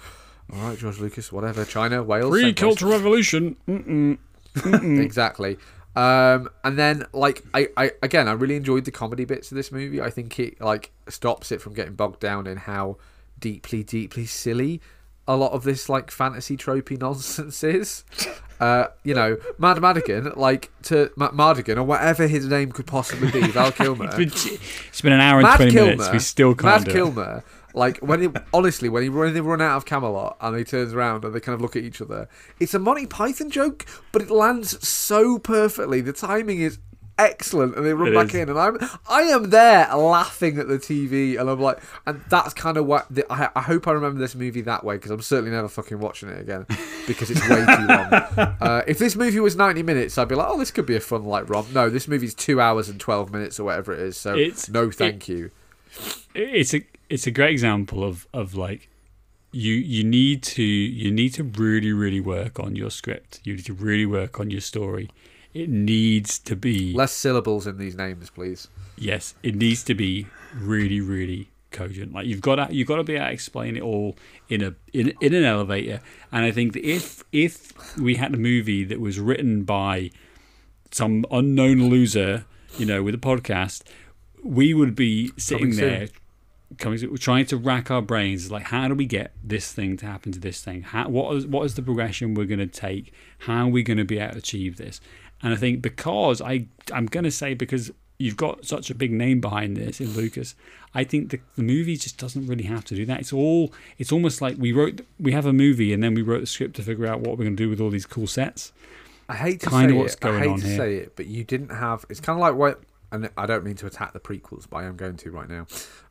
All right, George Lucas, whatever. China, Wales, Pre same place. Cultural Revolution. Mm-mm. <laughs> exactly. Um, and then like I, I again I really enjoyed the comedy bits of this movie. I think it like stops it from getting bogged down in how deeply, deeply silly a lot of this like fantasy tropey nonsense is. Uh, you know, Mad Madigan, like to Ma- Mardigan or whatever his name could possibly be, Val <laughs> Kilmer. It's been, it's been an hour and Mad 20 Kilmer, minutes. We still can't Mad it. Kilmer, like when he honestly when he when they run out of Camelot and he turns around and they kind of look at each other, it's a Monty Python joke, but it lands so perfectly. The timing is excellent, and they run It back is. in, and I'm I am there laughing at the TV, and I'm like, and that's kind of what the, I, I hope I remember this movie that way because I'm certainly never fucking watching it again because it's way too long. <laughs> Uh, if this movie was 90 minutes, I'd be like, oh, this could be a fun like romp. No, this movie's two hours and 12 minutes or whatever it is. So It's- no, thank you. It's a it's a great example of of like you you need to you need to really really work on your script. You need to really work on your story. It needs to be Less syllables in these names, please. yes, it needs to be really really cogent. Like you've got to you've got to be able to explain it all in a in in an elevator. And I think that if if we had a movie that was written by some unknown loser, you know, with a podcast, we would be sitting Coming soon. Coming to, we're trying to rack our brains like how do we get this thing to happen to this thing how, what is what is the progression we're going to take how are we going to be able to achieve this and i think because i i'm going to say because you've got such a big name behind this in lucas i think the, the movie just doesn't really have to do that it's all it's almost like we wrote we have a movie and then we wrote the script to figure out what we're going to do with all these cool sets I hate to Kinda what's it. going I hate on to here. say it, but you didn't have. It's kind of like what, and I don't mean to attack the prequels, but I am going to right now.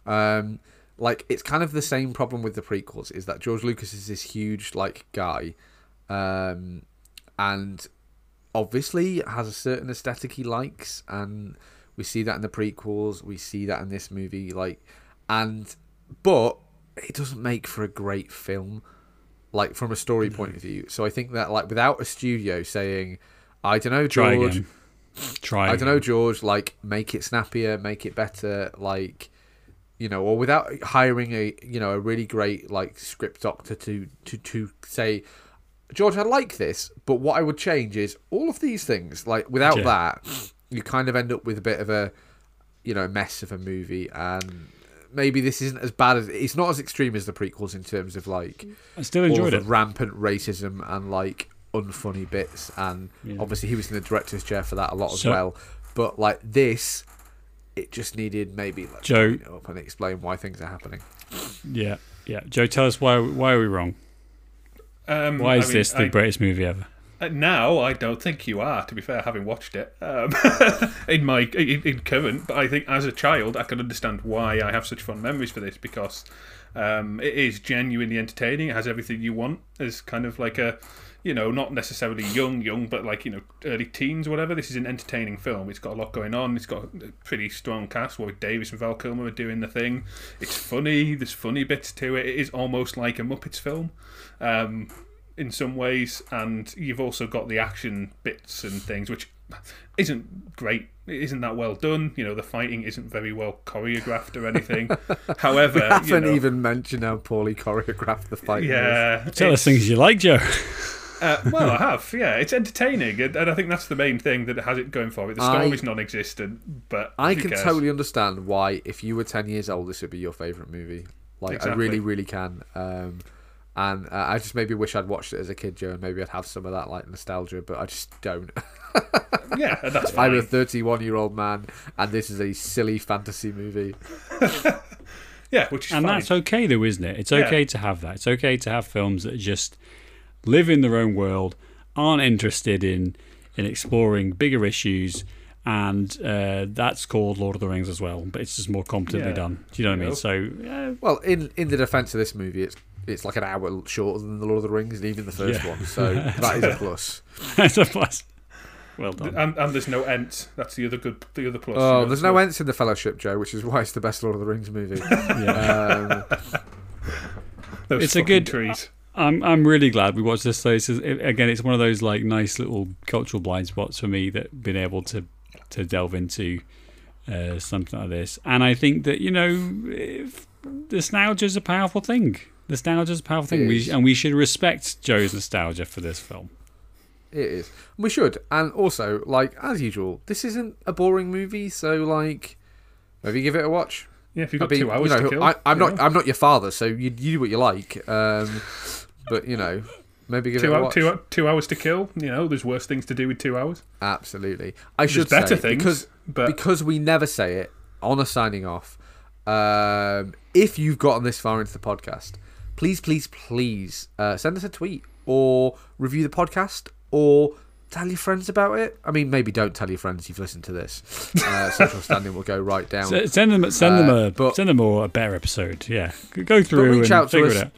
Um, like it's kind of the same problem with the prequels is that George Lucas is this huge like guy, um, and obviously has a certain aesthetic he likes, and We see that in the prequels. We see that in this movie. Like, and but it doesn't make for a great film, like from a story point of view. So I think that like without a studio saying, I don't know, Try George. again. Try. I don't know, George. Like, make it snappier, make it better. Like, you know, or without hiring a you know a really great like script doctor to to to say, George, I like this, but what I would change is all of these things. Like, without Yeah. that, you kind of end up with a bit of a you know mess of a movie, and maybe this isn't as bad as it's not as extreme as the prequels in terms of like I still all enjoyed it. the rampant racism and like unfunny bits and Yeah. obviously he was in the director's chair for that a lot as So- well but like this it just needed maybe like Joe- it up and explain why things are happening Yeah, yeah. Joe, tell us why why are we wrong? Um, Why I is mean, this the I- greatest movie ever? Uh, now I don't think you are. To be fair, having watched it um, <laughs> in my in, in current, but I think as a child I can understand why I have such fond memories for this because um, it is genuinely entertaining. It has everything you want as kind of like a you know not necessarily young young, but like you know early teens or whatever. This is an entertaining film. It's got a lot going on. It's got a pretty strong cast. Warwick Davis and Val Kilmer are doing the thing. It's funny. There's funny bits to it. It is almost like a Muppets film. Um, in some ways, and you've also got the action bits and things, which isn't great. It isn't that well done. You know, the fighting isn't very well choreographed or anything. <laughs> However, I haven't you know, even mentioned how poorly choreographed the fight was. yeah, Tell us things you like, Joe. <laughs> Uh, well, <laughs> I have. Yeah, it's entertaining, and, and I think that's the main thing that has it going for it. The I- story's non-existent, but I can cares? totally understand why if you were 10 years old this would be your favorite movie like I really really can um and uh, I just maybe wish I'd watched it as a kid, Joe, and maybe I'd have some of that like nostalgia, but I just don't. <laughs> Yeah, and that's <laughs> I'm a 31 year old man, and this is a silly fantasy movie. Yeah, which is and fine. that's okay, though, isn't it? It's Yeah. okay to have that. It's okay to have films that just live in their own world, aren't interested in in exploring bigger issues, and uh, that's called Lord of the Rings as well. But it's just more competently Yeah. done. Do you know what I mean? You So yeah, Well, in in the defense of this movie, it's it's like an hour shorter than the Lord of the Rings, and even the first Yeah. one, so <laughs> that is a plus. <laughs> That's a plus. Well done. and, and there's no Ents. That's the other good, the other plus. you Oh, know, there's so- no Ents in the Fellowship, Joe, which is why it's the best Lord of the Rings movie. <laughs> Yeah. um, Those It's a good- trees. I'm I'm really glad we watched this. So it's, it, again, it's one of those like nice little cultural blind spots for me that been able to to delve into uh, something like this. And I think that you know, if, nostalgia is a powerful thing. Nostalgia is a powerful thing, we, and we should respect Joe's nostalgia for this film. It is. We should. And also, like, as usual, this isn't a boring movie, so, like, maybe give it a watch. Yeah, if you've I got mean, two hours you know, to kill. I, I'm you not. I'm not your father, so you, you do what you like. Um, but, you know, maybe give two, it a hou- watch. two, two hours to kill. You know, there's worse things to do with two hours. Absolutely. I There's should better say, things, because, but because we never say it on a signing off, um, if you've gotten this far into the podcast, please, please, please uh, send us a tweet or review the podcast or tell your friends about it. I mean, maybe don't tell your friends you've listened to this. <laughs> Uh, social standing will go right down. S- send them send them Uh, a but- send them a, a better episode. Yeah, go through reach and out to figure us. it out.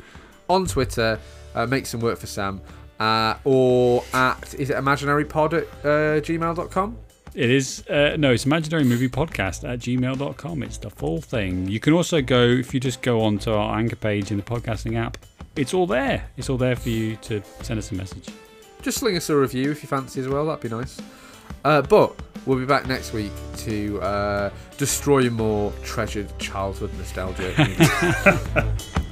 on Twitter, uh, make some work for Sam, uh, or at is it imaginarypod at uh, gmail.com? It is, uh, no, it's imaginary movie podcast at gmail.com. It's the full thing. You can also go, if you just go onto our anchor page in the podcasting app, it's all there. It's all there for you to send us a message. Just sling us a review if you fancy as well. That'd be nice. Uh, but we'll be back next week to uh, destroy more treasured childhood nostalgia. <laughs>